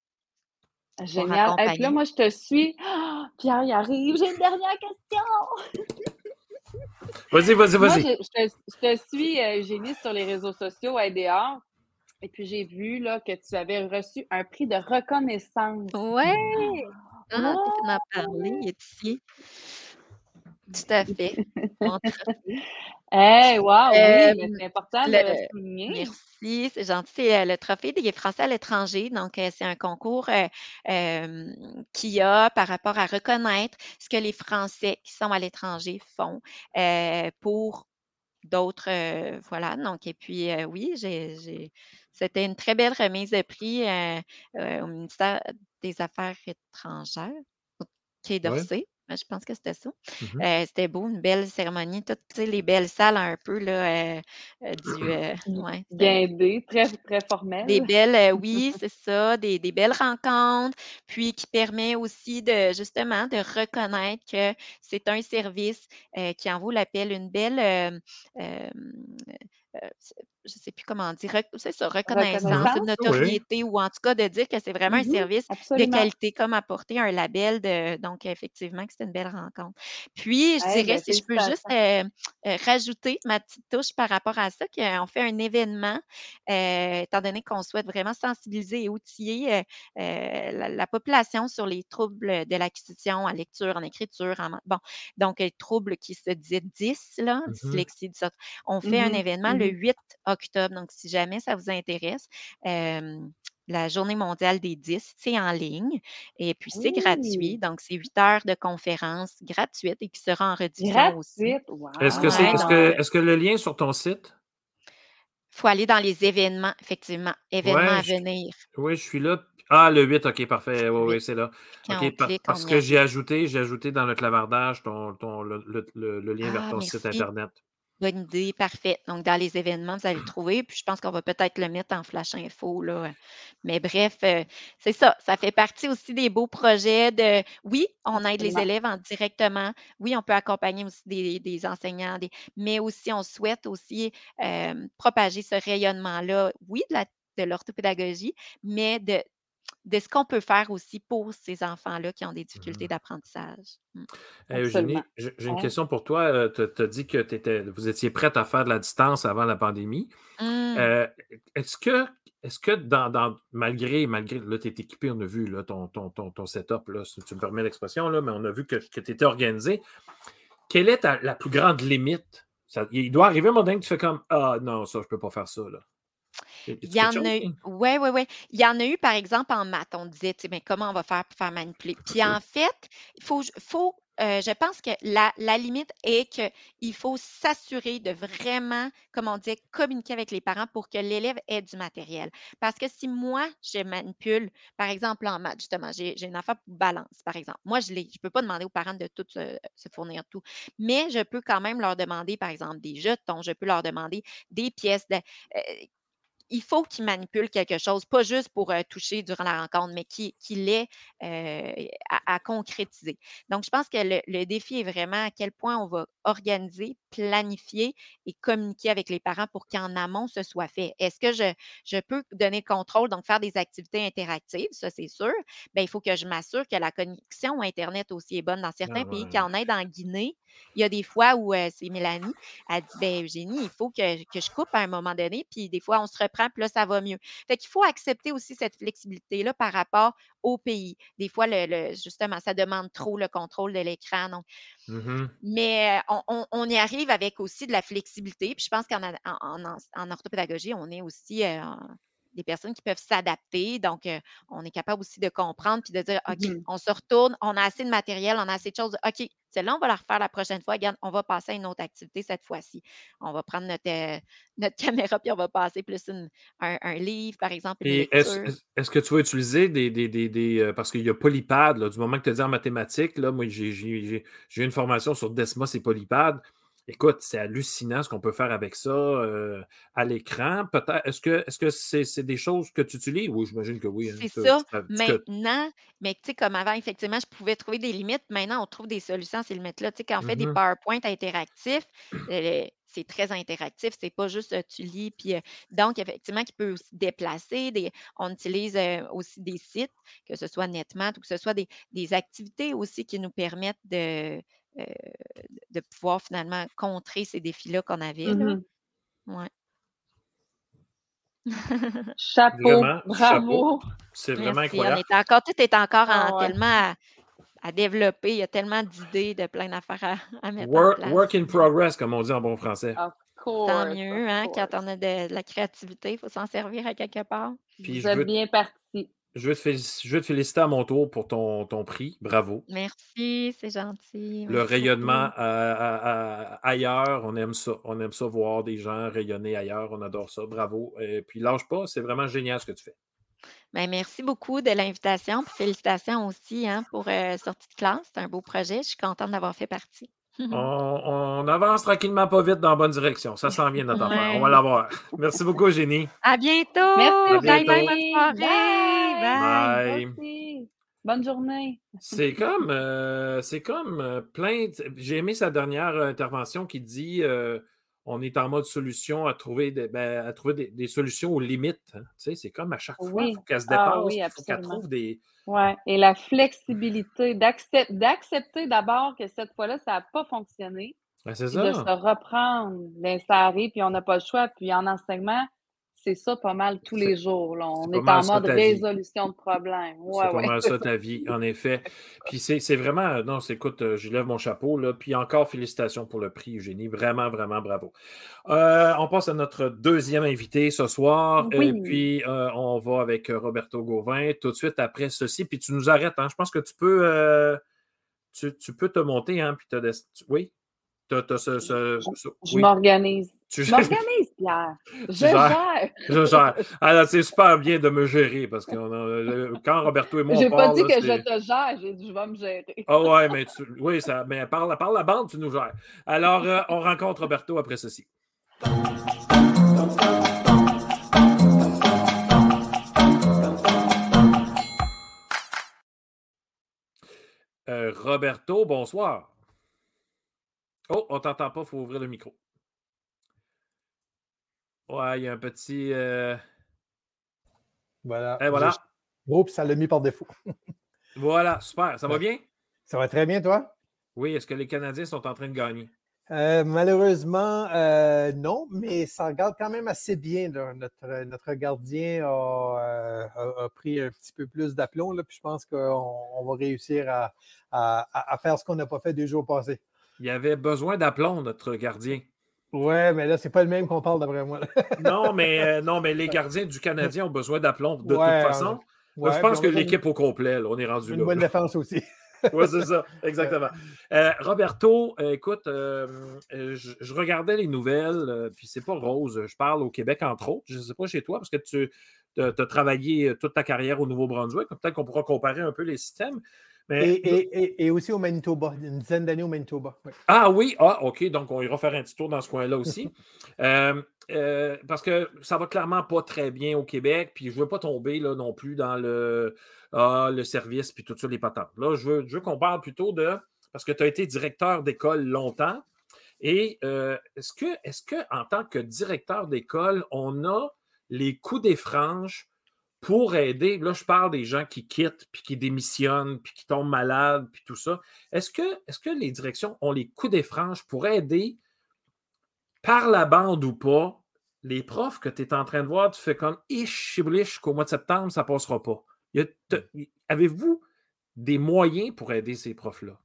Génial. Et puis là, moi, je te suis. Pierre, il arrive. J'ai une dernière question! Vas-y, vas-y, vas-y. je je te je te suis, Eugénie, sur les réseaux sociaux, ADR et puis j'ai vu, là, que tu avais reçu un prix de reconnaissance. Ouais! Ah, tu Wow! m'en parler, ici. Tout à fait. Hey, wow! Oui, Hem, c'est important de le le souligner. merci, c'est gentil. C'est, heu, le trophée des Français à l'étranger. Donc, heu, c'est un concours, qu'il y a par rapport à reconnaître ce que les Français qui sont à l'étranger font, pour d'autres, voilà. Donc et puis, oui, j'ai c'était une très belle remise de prix, au ministère des Affaires étrangères, au Quai Ouais. d'Orsay. Ben, je pense que c'était ça. Mmh c'était beau, une belle cérémonie, toutes, les belles salles un peu là, du, heu G ouais, guindé, très très des formel. belles, heu, oui, c'est ça, des des belles rencontres, puis qui permet aussi de justement de reconnaître que c'est un service, qui en vaut la peine. Une belle, je sais plus comment dire, c'est ça, reconnaissance, une oui. Notoriété ou en tout cas de dire que c'est vraiment un Mmh mh. service de qualité, comme apporter un label de donc effectivement que c'était une belle rencontre. Puis je dirais, ben, si je peux juste, heu heu, rajouter ma petite touche par rapport à ça, qu'on fait un événement, heu, étant donné qu'on souhaite vraiment sensibiliser et outiller, la la population sur les troubles de l'acquisition en lecture, en écriture, en bon, donc heu, troubles qui se disaient dys là, mh. dyslexie, dysor on fait un mh. événement le mh. 8 octobre. Donc si jamais ça vous intéresse, la Journée mondiale des dys, c'est en ligne et puis c'est gratuit. Donc c'est 8 heures de conférence gratuite et qui sera en rediffusion aussi. Est-ce que c'est Ouais, est-ce donc que est-ce que le lien est sur ton site? Faut aller dans les événements, effectivement, événements Ouais, à je venir. oui, je suis là. Ah, le 8, OK, parfait. Oui, 8. oui, c'est là. Par clique, parce que j'ai ajouté j'ai ajouté dans le clavardage ton ton le le le le lien vers Ah ton site internet. Bonne idée, parfait. Donc dans les événements, vous allez le trouver, puis je pense qu'on va peut-être le mettre en flash info là, mais bref, heu, c'est ça, ça fait partie aussi des beaux projets de oui, on aide les élèves en directement. Oui, on peut accompagner aussi des des enseignants, des mais aussi on souhaite aussi, hem, propager ce rayonnement-là, oui, de la de l'orthopédagogie, mais de de ce qu'on peut faire aussi pour ces enfants-là qui ont des Mmh difficultés mh. d'apprentissage. Mmh. Eugénie, j'ai une question pour toi. Heu, tu as dit que tu étais vous étiez prête à faire de la distance avant la pandémie. Mmh. Heu, est-ce que est-ce que dans dans malgré malgré là, tu es équipée, on a vu là ton ton ton ton setup là, si tu me permets l'expression là, mais on a vu que que tu étais organisée. Quelle est ta la plus grande limite? Ça il doit arriver un moment donné que tu fais comme: «Ah non, ça, je peux pas faire ça, là». Il y en chose? a eu ouais, ouais, ouais. Il y en a eu, par exemple, en maths. On disait, «Mais comment on va faire pour faire manipuler?» Puis en fait, il faut faut, heu, je pense que la la limite est qu'il faut s'assurer de vraiment, comme on dit, communiquer avec les parents pour que l'élève ait du matériel. Parce que si moi, je manipule, par exemple, en maths, justement, j'ai une affaire pour balance, par exemple. Moi, je l'ai je peux pas demander aux parents de tout se se fournir tout, mais je peux quand même leur demander, par exemple, des jetons, je peux leur demander des pièces de heu il faut qu'il manipule quelque chose, pas juste pour, toucher durant la rencontre, mais qui qu'il ait, heu, à à concrétiser. Donc je pense que le le défi est vraiment à quel point on va organiser, planifier et communiquer avec les parents pour qu'en amont, ce soit fait. Est-ce que je je peux donner le contrôle, donc faire des activités interactives, ça c'est sûr. Bien, il faut que je m'assure que la connexion internet aussi est bonne. Dans Ah certains pays, ouais. quand on aide en Guinée, il y a des fois où, heu, c'est Mélanie, elle dit: «Beh, Eugénie, il faut que que je coupe à un moment donné, puis des fois on se reprend, puis là ça va mieux». Fait qu'il faut accepter aussi cette flexibilité-là par rapport au pays. Des fois, le le justement, ça demande trop le contrôle de l'écran, donc Mmh Mais on, y arrive avec aussi de la flexibilité. Puis je pense qu'en en, orthopédagogie, on est aussi des personnes qui peuvent s'adapter. Donc, on est capable aussi de comprendre puis de dire OK, mmh on se retourne, on a assez de matériel, on a assez de choses. OK, celle-là, on va la refaire la prochaine fois. Regarde, on va passer à une autre activité cette fois-ci. On va prendre notre, notre caméra puis on va passer plus un, livre, par exemple. est-ce, que tu vas utiliser des. des, parce qu'il y a Polypad, du moment que tu as dit en mathématiques, là, moi, j'ai, j'ai, une formation sur Desmos et Polypad. Écoute, c'est hallucinant ce qu'on peut faire avec ça euh, à l'écran. Peut-être, est-ce que est-ce que c'est, des choses que tu utilises? Oui, j'imagine que oui. Hein, c'est ça. Maintenant, mais tu sais, comme avant, effectivement, je pouvais trouver des limites. Maintenant, on trouve des solutions à ces limites-là. Tu sais, quand on fait des mmh PowerPoint interactifs, euh, c'est très interactif. C'est pas juste tu lis. Puis, donc, effectivement, qui peut aussi déplacer. Des, on utilise aussi des sites, que ce soit nettement ou que ce soit des, des activités aussi qui nous permettent de euh, de pouvoir finalement contrer ces défis-là qu'on avait. Là. Mmh chapeau, bravo. C'est vraiment incroyable. encore, tout est encore en, ah tellement à, développer. Il y a tellement d'idées, de plein d'affaires à, mettre work, en place. Work in progress, comme on dit en bon français. Tant mieux, hein, quand on a de, la créativité, il faut s'en servir à quelque part. Vous êtes bien parti. Je veux, te féliciter à mon tour pour ton, ton prix. Bravo. Merci, c'est gentil. Le rayonnement ailleurs, on aime ça. On aime ça voir des gens rayonner ailleurs. On adore ça. Bravo. Et puis lâche pas, c'est vraiment génial ce que tu fais. Ben, merci beaucoup de l'invitation. Félicitations aussi hein, pour euh, sortie de classe. C'est un beau projet. Je suis contente d'avoir fait partie. On, avance tranquillement, pas vite dans la bonne direction. Ça s'en vient notre affaire. On va l'avoir. Merci beaucoup, Génie. À bientôt. Merci. Bye bye, bonne soirée. Bye. Bonne journée. C'est comme, euh, c'est comme euh, plein. J'ai aimé sa dernière intervention qui dit euh, on est en mode solution à trouver, des, ben, à trouver des, solutions aux limites. Hein. c'est comme à chaque fois, il faut qu'elle se ah dépasse, il faut qu'elle trouve des. Oui, et la flexibilité, d'accepter d'abord que cette fois-là, ça n'a pas fonctionné. Ben, c'est ça. De se reprendre, d'installer, puis on n'a pas le choix. Puis en enseignement, c'est ça pas mal tous les jours. On est, en mode résolution de problèmes. c'est pas mal ça ta vie, en effet. Puis c'est vraiment, non, écoute, euh, je lève mon chapeau. Là. Puis encore félicitations pour le prix, Eugénie. Vraiment, vraiment bravo. Euh, on passe à notre deuxième invité ce soir. Et puis euh, on va avec Roberto Gauvin tout de suite après ceci. Puis tu nous arrêtes. Hein. Je pense que tu peux, tu, peux te monter. Hein, puis oui? je m'organise. Tu Pierre. Je gère. Je gère. Alors, c'est super bien de me gérer parce que quand Roberto et moi. J'ai pas dit que je te gère, j'ai dit je vais me gérer. Ah ouais, mais oui, ça, mais par, la, par la bande, tu nous gères. Alors, euh, on rencontre Roberto après ceci. Euh, Roberto, bonsoir. Oh, on t'entend pas, il faut ouvrir le micro. Ouais, il y a un petit. Euh, voilà. Et voilà. Ça l'a mis par défaut. voilà, super. Ça va bien? Ça va très bien, toi? Oui, est-ce que les Canadiens sont en train de gagner? Euh, malheureusement, euh, non, mais ça regarde quand même assez bien. Notre, notre gardien a, pris un petit peu plus d'aplomb, puis je pense qu'on va réussir à, à faire ce qu'on n'a pas fait deux jours passés. Il y avait besoin d'aplomb, notre gardien. Ouais, mais là, c'est pas le même qu'on parle d'après moi. non, mais, euh, non, mais les gardiens du Canadien ont besoin d'aplomb de toute façon. je pense que l'équipe au complet, on est rendu une là. Une bonne défense aussi. oui, c'est ça, exactement. Euh, Roberto, euh, écoute, je, regardais les nouvelles, puis c'est pas rose. Je parle au Québec, entre autres. Je ne sais pas chez toi, parce que tu as travaillé toute ta carrière au Nouveau-Brunswick. Peut-être qu'on pourra comparer un peu les systèmes et, aussi au Manitoba, une dizaine d'années au Manitoba. Ah oui, ah, OK, donc on ira faire un petit tour dans ce coin-là aussi. Euh, euh, parce que ça va clairement pas très bien au Québec, puis je ne veux pas tomber là, non plus dans le, ah, le service, puis tout ça, les patentes. Là, je veux, qu'on parle plutôt de. Parce que tu as été directeur d'école longtemps. Et euh, est-ce que, est-ce que, en tant que directeur d'école, on a les coups des franges pour aider, là, je parle des gens qui quittent, puis qui démissionnent, puis qui tombent malades, puis tout ça. Est-ce que, les directions ont les coups des franges pour aider, par la bande ou pas, les profs que tu es en train de voir, tu fais comme ish, qu'au mois de septembre, ça ne passera pas. Avez-vous des moyens pour aider ces profs-là?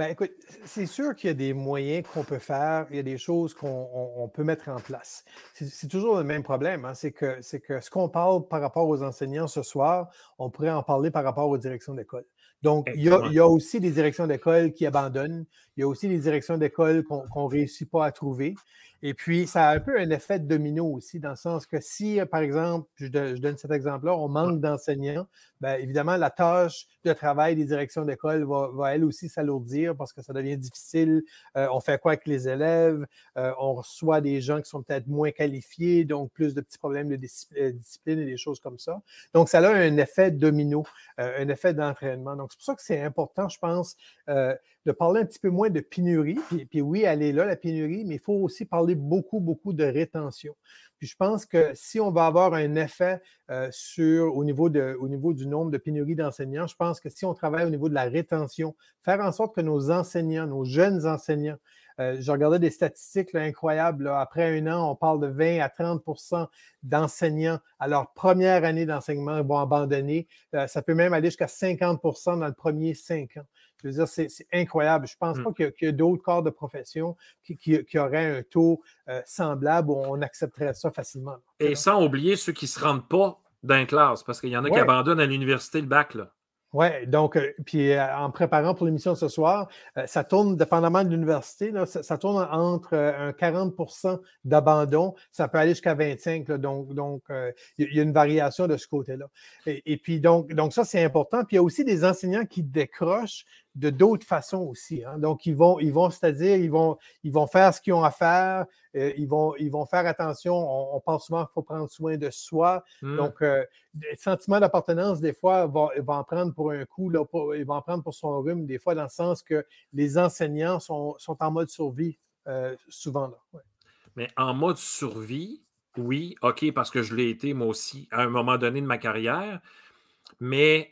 Ben, écoute, c'est sûr qu'il y a des moyens qu'on peut faire, il y a des choses qu'on peut mettre en place. C'est toujours le même problème, hein, c'est que, que ce qu'on parle par rapport aux enseignants ce soir, on pourrait en parler par rapport aux directions d'école. Donc, il y, a, aussi des directions d'école qui abandonnent, il y a aussi des directions d'école qu'on ne réussit pas à trouver. Et puis, ça a un peu un effet domino aussi, dans le sens que si, euh, par exemple, je, donne cet exemple-là, on manque d'enseignants, bien évidemment, la tâche de travail des directions d'école va, elle aussi s'alourdir parce que ça devient difficile. Euh, on fait quoi avec les élèves? Euh, on reçoit des gens qui sont peut-être moins qualifiés, donc plus de petits problèmes de discipline et des choses comme ça. Donc, ça a un effet domino, un effet d'entraînement. Donc, c'est pour ça que c'est important, je pense, de parler un petit peu moins de pénurie. Puis, oui, elle est là, la pénurie, mais il faut aussi parler beaucoup, beaucoup de rétention. Puis je pense que si on va avoir un effet euh, sur, au, niveau au niveau du nombre de pénuries d'enseignants, je pense que si on travaille au niveau de la rétention, faire en sorte que nos enseignants, nos jeunes enseignants, euh, je regardais des statistiques incroyables. Après un an, on parle de 20 à 30% d'enseignants à leur première année d'enseignement vont abandonner. Euh, ça peut même aller jusqu'à 50% dans le premier cinq ans. Je veux dire, c'est incroyable. Je ne pense mmh. pas qu'il y a, d'autres corps de profession qui, auraient un taux euh, semblable où on accepterait ça facilement. Et sans oublier ceux qui ne se rendent pas dans la classe, parce qu'il y en a qui abandonnent à l'université le bac. Là. Oui, donc, euh, puis euh, en préparant pour l'émission ce soir, euh, ça tourne, dépendamment de l'université, ça, tourne entre un 40% d'abandon, ça peut aller jusqu'à 25 donc, donc il y a une variation de ce côté-là. Et, puis, donc, donc ça, c'est important. Puis, il y a aussi des enseignants qui décrochent de d'autres façons aussi. Hein. Donc, ils vont, ils vont c'est-à-dire, ils vont, ils vont faire ce qu'ils ont à faire, euh, ils, vont, ils vont faire attention. On, pense souvent qu'il faut prendre soin de soi. Mmh. Donc, euh, le sentiment d'appartenance, des fois, va, va, en prendre pour un coup, là, il va en prendre pour son rhume, des fois, dans le sens que les enseignants sont, sont en mode survie, euh, souvent. Là. Mais en mode survie, oui, OK, parce que je l'ai été moi aussi à un moment donné de ma carrière, mais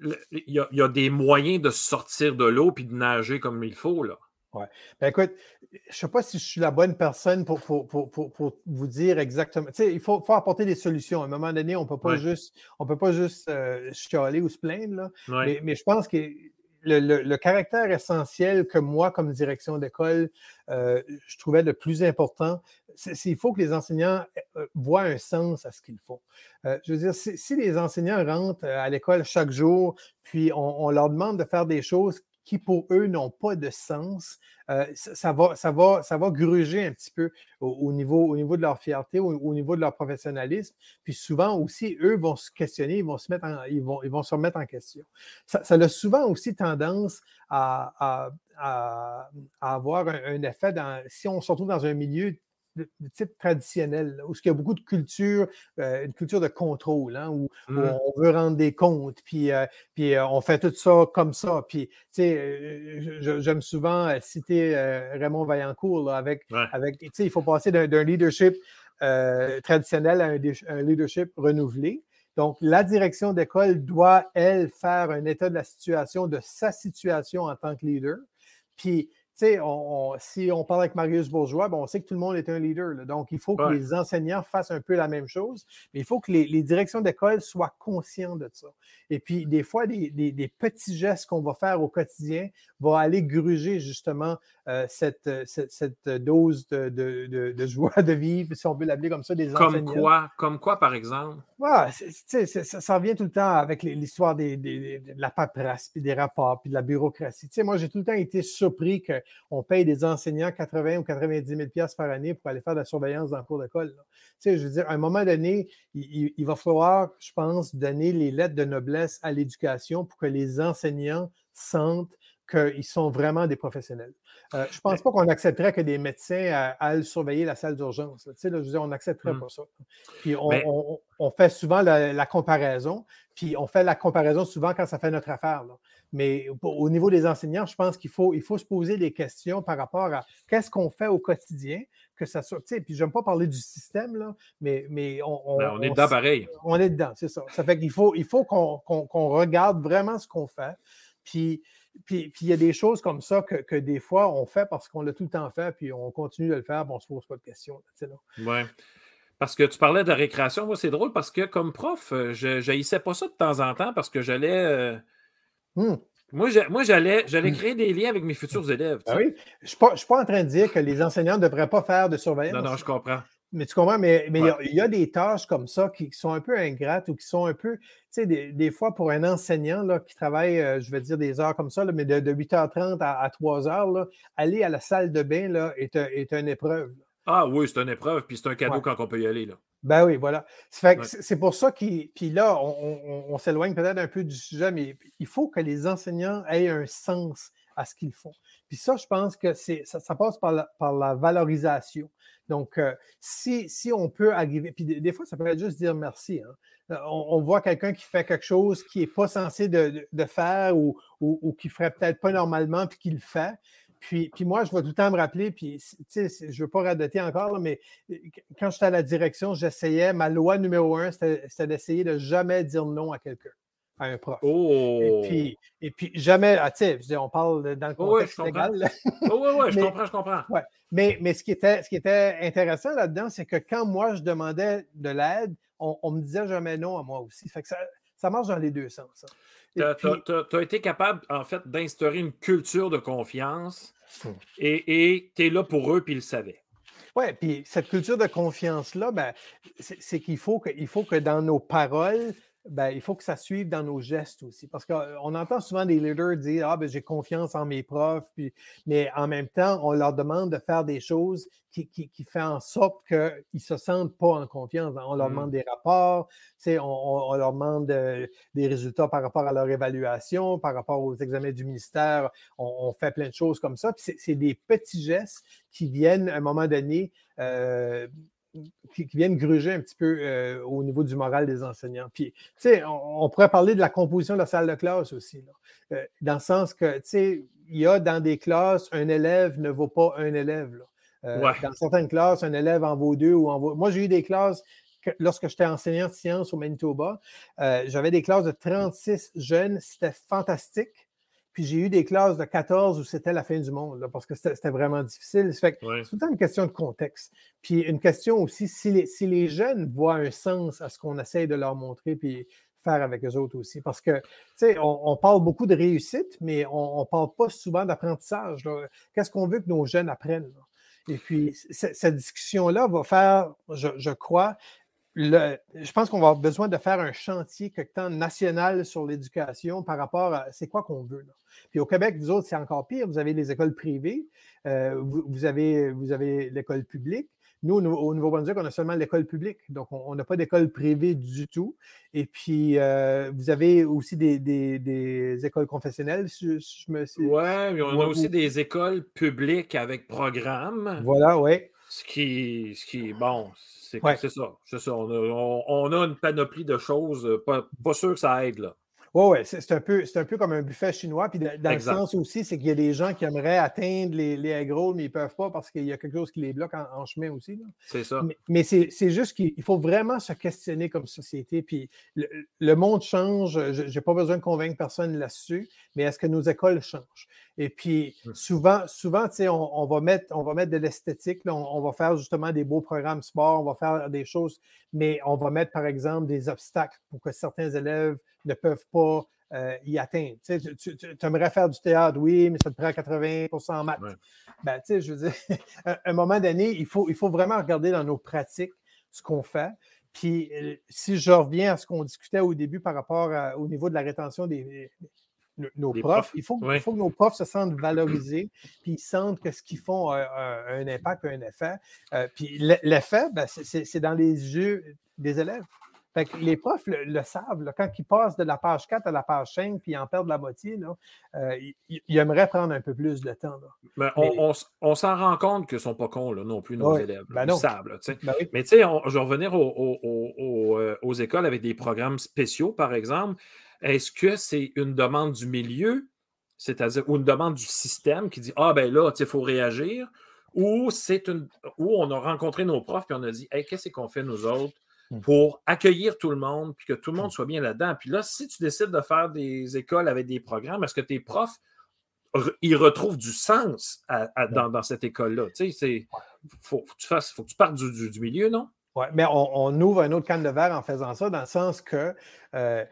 il y, a, des moyens de sortir de l'eau puis de nager comme il faut. Là. Ouais. Ben écoute, je ne sais pas si je suis la bonne personne pour, pour, vous dire exactement. Il faut, faut, apporter des solutions. À un moment donné, on ne peut pas juste, on peut pas juste euh, chialer ou se plaindre. Là. Mais, mais, je pense que le, caractère essentiel que moi, comme direction d'école, euh, je trouvais le plus important, c'est qu'il faut que les enseignants euh, voient un sens à ce qu'ils font. Euh, je veux dire, si, les enseignants rentrent à l'école chaque jour, puis on, leur demande de faire des choses qui pour eux n'ont pas de sens, euh, ça, va, ça, va, ça va gruger un petit peu au, niveau, au niveau de leur fierté, au, niveau de leur professionnalisme. Puis souvent aussi, eux vont se questionner, ils vont se, mettre ils vont, ils vont se remettre en question. Ça, a souvent aussi tendance à, avoir un, un, effet dans, si on se retrouve dans un milieu de, type traditionnel, où il y a beaucoup de culture, euh, une culture de contrôle, hein, où, mmh. on veut rendre des comptes, puis, euh, puis euh, on fait tout ça comme ça. Puis, tu sais, j'aime souvent citer Raymond Vaillancourt avec, avec tu sais, il faut passer d'un leadership traditionnel à un, leadership renouvelé. Donc, la direction d'école doit, elle, faire un état de la situation, de sa situation en tant que leader. Puis, sais, si on parle avec Marius Bourgeois, ben, on sait que tout le monde est un leader. donc, il faut que les enseignants fassent un peu la même chose, mais il faut que les, directions d'école soient conscients de ça. Et puis, des fois, des, petits gestes qu'on va faire au quotidien vont aller gruger justement euh, cette, cette, dose de, joie de vivre, si on veut l'appeler comme ça, des comme Quoi? Comme quoi, par exemple? Ouais, ça, ça, revient tout le temps avec l'histoire de la paperasse, puis des rapports, puis de la bureaucratie. moi, j'ai tout le temps été surpris que on paye des enseignants 80 ou 90 000 par année pour aller faire de la surveillance dans le cours d'école. je veux dire, à un moment donné, il, va falloir, je pense, donner les lettres de noblesse à l'éducation pour que les enseignants sentent qu'ils sont vraiment des professionnels. Euh, je ne pense pas qu'on accepterait que des médecins aillent surveiller la salle d'urgence. je veux dire, on n'accepterait mmh. pas ça. Puis on, fait souvent la, comparaison, puis on fait la comparaison souvent quand ça fait notre affaire. Mais au niveau des enseignants, je pense qu'il faut, il faut se poser des questions par rapport à qu'est-ce qu'on fait au quotidien, que ça soit. Puis je n'aime pas parler du système, là, mais, mais on, ben, on, est dedans pareil. On est dedans, c'est ça. Ça fait qu'il faut, il faut qu'on regarde vraiment ce qu'on fait. Puis, puis, il y a des choses comme ça que, des fois on fait parce qu'on l'a tout le temps fait, puis on continue de le faire, bon, on ne se pose pas de questions. Oui. Parce que tu parlais de récréation, moi, c'est drôle parce que comme prof, euh, je n'haïssais pas ça de temps en temps parce que j'allais. Euh, Mmh. Moi, j'allais, j'allais hmm. créer des liens avec mes futurs élèves. Ah oui? Je ne suis, pas, en train de dire que les enseignants ne devraient pas faire de surveillance. Non, non, je comprends. Mais tu comprends, mais il y, a des tâches comme ça qui, sont un peu ingrates ou qui sont un peu, tu sais, des, fois pour un enseignant là, qui travaille, euh, je vais dire des heures comme ça, mais de, 8h30 à, 3h, aller à la salle de bain là, est, est une épreuve. Ah oui, c'est une épreuve, puis c'est un cadeau quand on peut y aller. Là. Ben oui, voilà. C'est pour ça qu'il. Puis là, on, s'éloigne peut-être un peu du sujet, mais il faut que les enseignants aient un sens à ce qu'ils font. Puis ça, je pense que ça, ça passe par la, par la valorisation. Donc, euh, si, si, on peut arriver, puis des, fois, ça peut être juste dire merci. Hein. Euh, on, voit quelqu'un qui fait quelque chose qui n'est pas censé de, faire ou, ou, qui ne ferait peut-être pas normalement, puis qui le fait. Puis, moi, je vais tout le temps me rappeler, puis je ne veux pas radoter encore, mais quand j'étais à la direction, j'essayais, ma loi numéro un, c'était d'essayer de jamais dire non à quelqu'un, à un prof. Et, puis, oh! et puis jamais, ah, tu sais, on parle dans le contexte légal. oui, oui, je comprends, je comprends. Mais, mais ce, qui était, ce qui était intéressant là-dedans, c'est que quand moi, je demandais de l'aide, on, me disait jamais non à moi aussi. Fait que ça, ça marche dans les deux sens. Hein. Tu as, été capable, en fait, d'instaurer une culture de confiance Hmm. Et tu es là pour eux, puis ils le savaient. Oui, puis cette culture de confiance-là, ben, c'est qu'il faut que, faut que dans nos paroles, ben, il faut que ça suive dans nos gestes aussi. Parce qu'on entend souvent des leaders dire Ah, ben, j'ai confiance en mes profs, puis, mais en même temps, on leur demande de faire des choses qui, qui, font en sorte qu'ils ne se sentent pas en confiance. On leur mmh. demande des rapports, on, on, leur demande euh, des résultats par rapport à leur évaluation, par rapport aux examens du ministère. On, fait plein de choses comme ça. C'est des petits gestes qui viennent, à un moment donné, euh, qui, viennent gruger un petit peu euh, au niveau du moral des enseignants. Puis, tu sais, on, pourrait parler de la composition de la salle de classe aussi, euh, dans le sens que, tu sais, il y a dans des classes, un élève ne vaut pas un élève. Euh, dans certaines classes, un élève en vaut deux ou en vaut. Moi, j'ai eu des classes lorsque j'étais enseignant de sciences au Manitoba, j'avais des classes de 36 jeunes, c'était fantastique. Puis j'ai eu des classes de 14 où c'était la fin du monde, parce que c'était vraiment difficile. C'est tout le temps une question de contexte. Puis une question aussi, si les, si les jeunes voient un sens à ce qu'on essaye de leur montrer, puis faire avec eux autres aussi. Parce que, tu sais, on, parle beaucoup de réussite, mais on ne parle pas souvent d'apprentissage. Qu'est-ce qu'on veut que nos jeunes apprennent? Et puis, cette discussion-là va faire, je, je crois, je pense qu'on va avoir besoin de faire un chantier quelque temps national sur l'éducation par rapport à c'est quoi qu'on veut. Puis au Québec, vous autres, c'est encore pire. Vous avez les écoles privées, euh, vous, avez, vous avez l'école publique. Nous, au Nouveau-Brunswick, on a seulement l'école publique. Donc, on n'a pas d'école privée du tout. Et puis, euh, vous avez aussi des, écoles confessionnelles, si, je me Oui, mais on a aussi des écoles publiques avec programme. Voilà, oui. Ce qui, ce qui bon, c'est ça. C'est ça. On a, une panoplie de choses. Euh, pas, pas sûr que ça aide, là. Oui, c'est un, peu, un peu comme un buffet chinois. Puis dans le sens aussi, c'est qu'il y a des gens qui aimeraient atteindre les, les egg mais ils ne peuvent pas parce qu'il y a quelque chose qui les bloque en, chemin aussi. C'est ça. Mais, c'est juste qu'il faut vraiment se questionner comme société. Puis le, monde change. Je n'ai pas besoin de convaincre personne là-dessus, mais est-ce que nos écoles changent? Et puis mmh. souvent, souvent on, on, va mettre, on va mettre de l'esthétique. On, on, va faire justement des beaux programmes sport, on va faire des choses, mais on va mettre par exemple des obstacles pour que certains élèves ne peuvent pas euh, y atteindre. Tu, aimerais faire du théâtre, oui, mais ça te prend 80% en maths. Ben, je veux dire, à un moment donné, il faut, il faut vraiment regarder dans nos pratiques ce qu'on fait. Puis, euh, si je reviens à ce qu'on discutait au début par rapport au niveau de la rétention des, nos profs, Il, faut, il, faut, que nos profs se sentent valorisés, puis ils sentent que ce qu'ils font a, un impact, un effet. Euh, puis l'effet, ben, c'est dans les yeux des élèves les profs le, savent. quand ils passent de la page 4 à la page 5 puis ils en perdent la moitié, là, euh, ils, aimeraient prendre un peu plus de temps. Ben, on, s'en rend compte qu'ils ne sont pas cons là, non plus, nos élèves. Ben ils savent. Ben Mais tu sais, je vais revenir euh, aux écoles avec des programmes spéciaux, par exemple. Est-ce que c'est une demande du milieu, c'est-à-dire, ou une demande du système qui dit Ah, ben là, il faut réagir, ou c'est une. où on a rencontré nos profs et on a dit Hey, qu'est-ce qu'on fait, nous autres? Mmh. pour accueillir tout le monde, puis que tout le monde mmh. soit bien là-dedans? Puis là, si tu décides de faire des écoles avec des programmes, est-ce que tes profs, ils retrouvent du sens dans, cette école-là? Tu sais, il faut, que tu fasses, faut que tu partes du, milieu, non? Oui, mais on, ouvre un autre canne de verre en faisant ça, dans le sens que euh,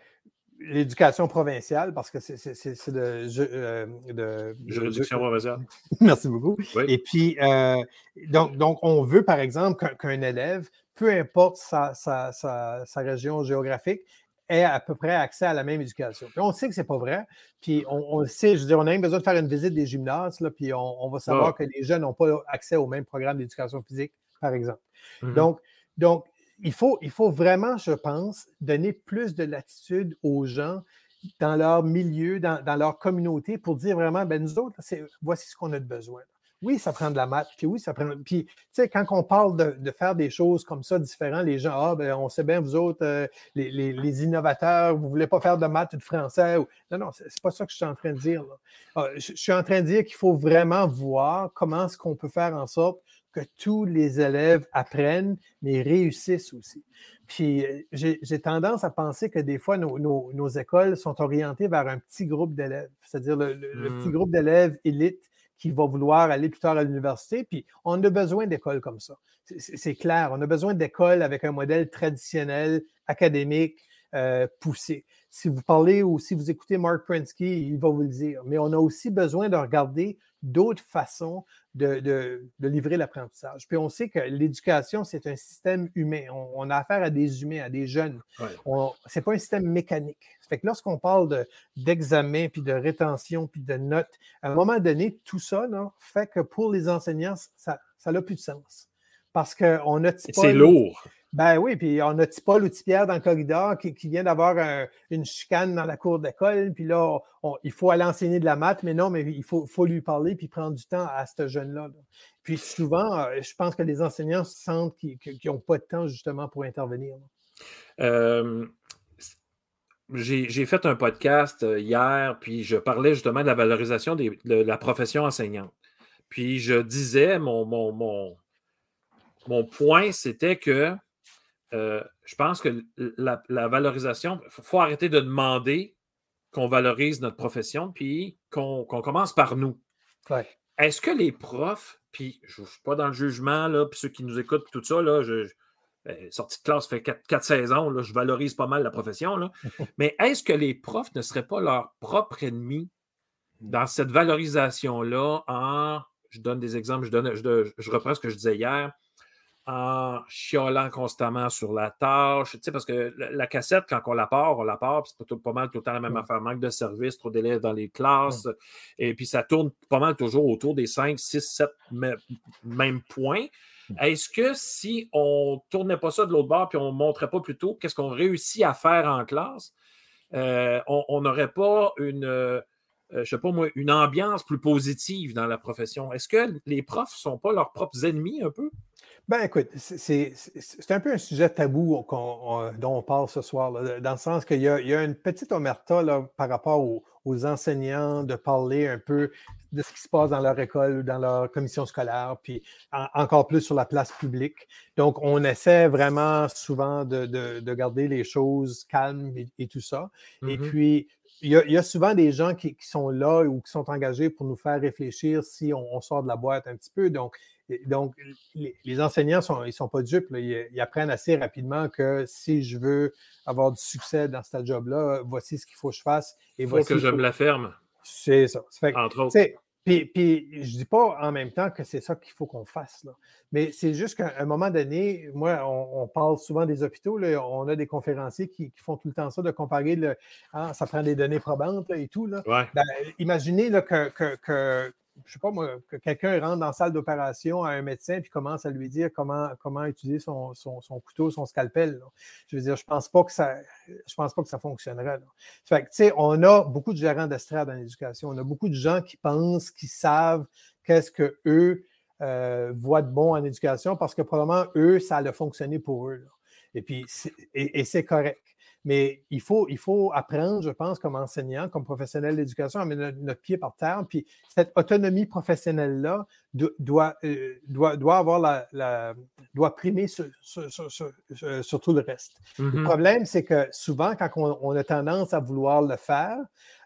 l'éducation provinciale, parce que c'est de, euh, de, Juridiction provinciale. Merci beaucoup. Et puis, euh, donc, donc, on veut, par exemple, qu'un élève, peu importe sa, sa, sa, région géographique, ait à peu près accès à la même éducation. Puis on sait que ce n'est pas vrai. Puis on, on, sait, je veux dire, on a même besoin de faire une visite des gymnases, là, puis on, va savoir que les jeunes n'ont pas accès au même programme d'éducation physique, par exemple. Mm-hmm. Donc, donc il faut, vraiment, je pense, donner plus de latitude aux gens dans leur milieu, dans, leur communauté pour dire vraiment, ben nous autres, voici ce qu'on a de besoin. Oui, ça prend de la maths, puis oui, ça prend. Puis, tu sais, quand on parle de, faire des choses comme ça différentes, les gens, ah, ben, on sait bien, vous autres, euh, les, innovateurs, vous ne voulez pas faire de maths ou de français. Non, non, c'est pas ça que je suis en train de dire. Ah, je, suis en train de dire qu'il faut vraiment voir comment est-ce qu'on peut faire en sorte que tous les élèves apprennent, mais réussissent aussi. Puis euh, j'ai tendance à penser que des fois, nos, écoles sont orientées vers un petit groupe d'élèves, c'est-à-dire le, petit mmh. groupe d'élèves élite qui va vouloir aller plus tard à l'université. Puis on a besoin d'écoles comme ça. C'est clair, on a besoin d'écoles avec un modèle traditionnel, académique, euh, poussé. Si vous parlez ou si vous écoutez Mark Prensky, il va vous le dire. Mais on a aussi besoin de regarder d'autres façons de, livrer l'apprentissage. Puis on sait que l'éducation, c'est un système humain. On, a affaire à des humains, à des jeunes. Ce n'est pas un système mécanique. Ça fait que lorsqu'on parle d'examen, puis de rétention, puis de notes, à un moment donné, tout ça fait que pour les enseignants, ça n'a plus de sens. Parce qu'on a... C'est lourd. Ben oui, puis on a Paul ou Pierre dans le corridor qui, vient d'avoir une chicane dans la cour d'école, puis là, il faut aller enseigner de la maths, mais non, mais il faut, lui parler puis prendre du temps à ce jeune-là. Puis souvent, euh, je pense que les enseignants sentent qu'ils n'ont pas de temps justement pour intervenir. Euh, j'ai fait un podcast euh, hier, puis je parlais justement de la valorisation de la profession enseignante. Puis je disais, mon, mon, mon point, c'était que euh, je pense que la, valorisation, il faut, arrêter de demander qu'on valorise notre profession, puis qu'on commence par nous. Est-ce que les profs, puis je ne suis pas dans le jugement, là, puis ceux qui nous écoutent, tout ça, là, je, ben, sortie de classe fait 4, saisons, là, je valorise pas mal la profession, là, mais est-ce que les profs ne seraient pas leur propre ennemi dans cette valorisation-là en, je donne des exemples, je, donne, je reprends ce que je disais hier, en chiolant constamment sur la tâche. Tu sais, parce que la, cassette, quand on la part, on la part, puis c'est pas, mal tout le temps la même affaire. Manque de service, trop d'élèves dans les classes. Et puis ça tourne pas mal toujours autour des 5, 6, 7 mêmes points. Est-ce que si on ne tournait pas ça de l'autre bord puis on ne montrait pas plutôt qu'est-ce qu'on réussit à faire en classe, euh, on n'aurait pas une, euh, je sais pas moi, une ambiance plus positive dans la profession? Est-ce que les profs ne sont pas leurs propres ennemis un peu? Ben écoute, c'est un peu un sujet tabou dont on parle ce soir, dans le sens qu'il y, a une petite omerta là, par rapport aux, enseignants de parler un peu de ce qui se passe dans leur école ou dans leur commission scolaire, puis encore plus sur la place publique. Donc, on essaie vraiment souvent de, garder les choses calmes et, tout ça. Et mm-hmm. puis, il y, a, souvent des gens qui, sont là ou qui sont engagés pour nous faire réfléchir si on, sort de la boîte un petit peu. Donc, donc, les, enseignants, sont, ils ne sont pas dupes. Ils, apprennent assez rapidement que si je veux avoir du succès dans ce job-là, voici ce qu'il faut que je fasse. Il faut que je me la ferme. C'est ça. Entre autres. Puis, puis, je ne dis pas en même temps que c'est ça qu'il faut qu'on fasse. Là. Mais c'est juste qu'à un moment donné, moi, on, parle souvent des hôpitaux. Là, on a des conférenciers qui, font tout le temps ça, de comparer le, ah, ça prend des données probantes et tout. Là. Ben, imaginez là, que, que, je sais pas moi, que quelqu'un rentre dans la salle d'opération à un médecin puis commence à lui dire comment, comment utiliser son, couteau, son scalpel. Je veux dire, je pense pas que ça, je pense pas que ça fonctionnerait. Fait que, on a beaucoup de gérants d'estrade dans l'éducation. On a beaucoup de gens qui pensent, qui savent qu'est-ce que eux euh, voient de bon en éducation parce que probablement eux, ça a fonctionné pour eux. Et puis, et c'est correct. Mais il faut, il faut apprendre, je pense, comme enseignant, comme professionnel d'éducation, à mettre notre, pied par terre. Puis cette autonomie professionnelle-là doit, euh, doit, doit, avoir la, doit primer sur, sur, tout le reste. Le mm-hmm. problème, c'est que souvent, quand on, a tendance à vouloir le faire,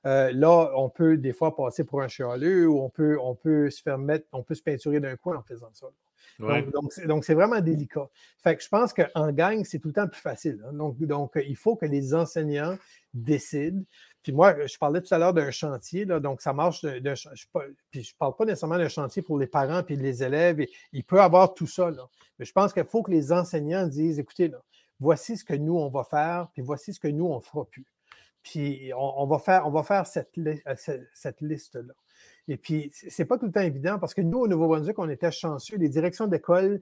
euh, là, on peut des fois passer pour un chialeux ou on peut, on peut se faire mettre, on peut se peinturer d'un coin en faisant ça. Donc, c'est vraiment délicat. Fait que je pense qu'en gang, c'est tout le temps plus facile. Hein. Donc, donc, il faut que les enseignants décident. Puis moi, je parlais tout à l'heure d'un chantier, donc ça marche. De, je, puis je ne parle pas nécessairement d'un chantier pour les parents et les élèves. il peut avoir tout ça. Mais je pense qu'il faut que les enseignants disent écoutez, là, voici ce que nous, on va faire, puis voici ce que nous, on ne fera plus. Puis on, va faire, on va faire cette, euh, cette liste-là. Et puis, ce n'est pas tout le temps évident parce que nous, au Nouveau-Brunswick, on était chanceux. Les directions d'école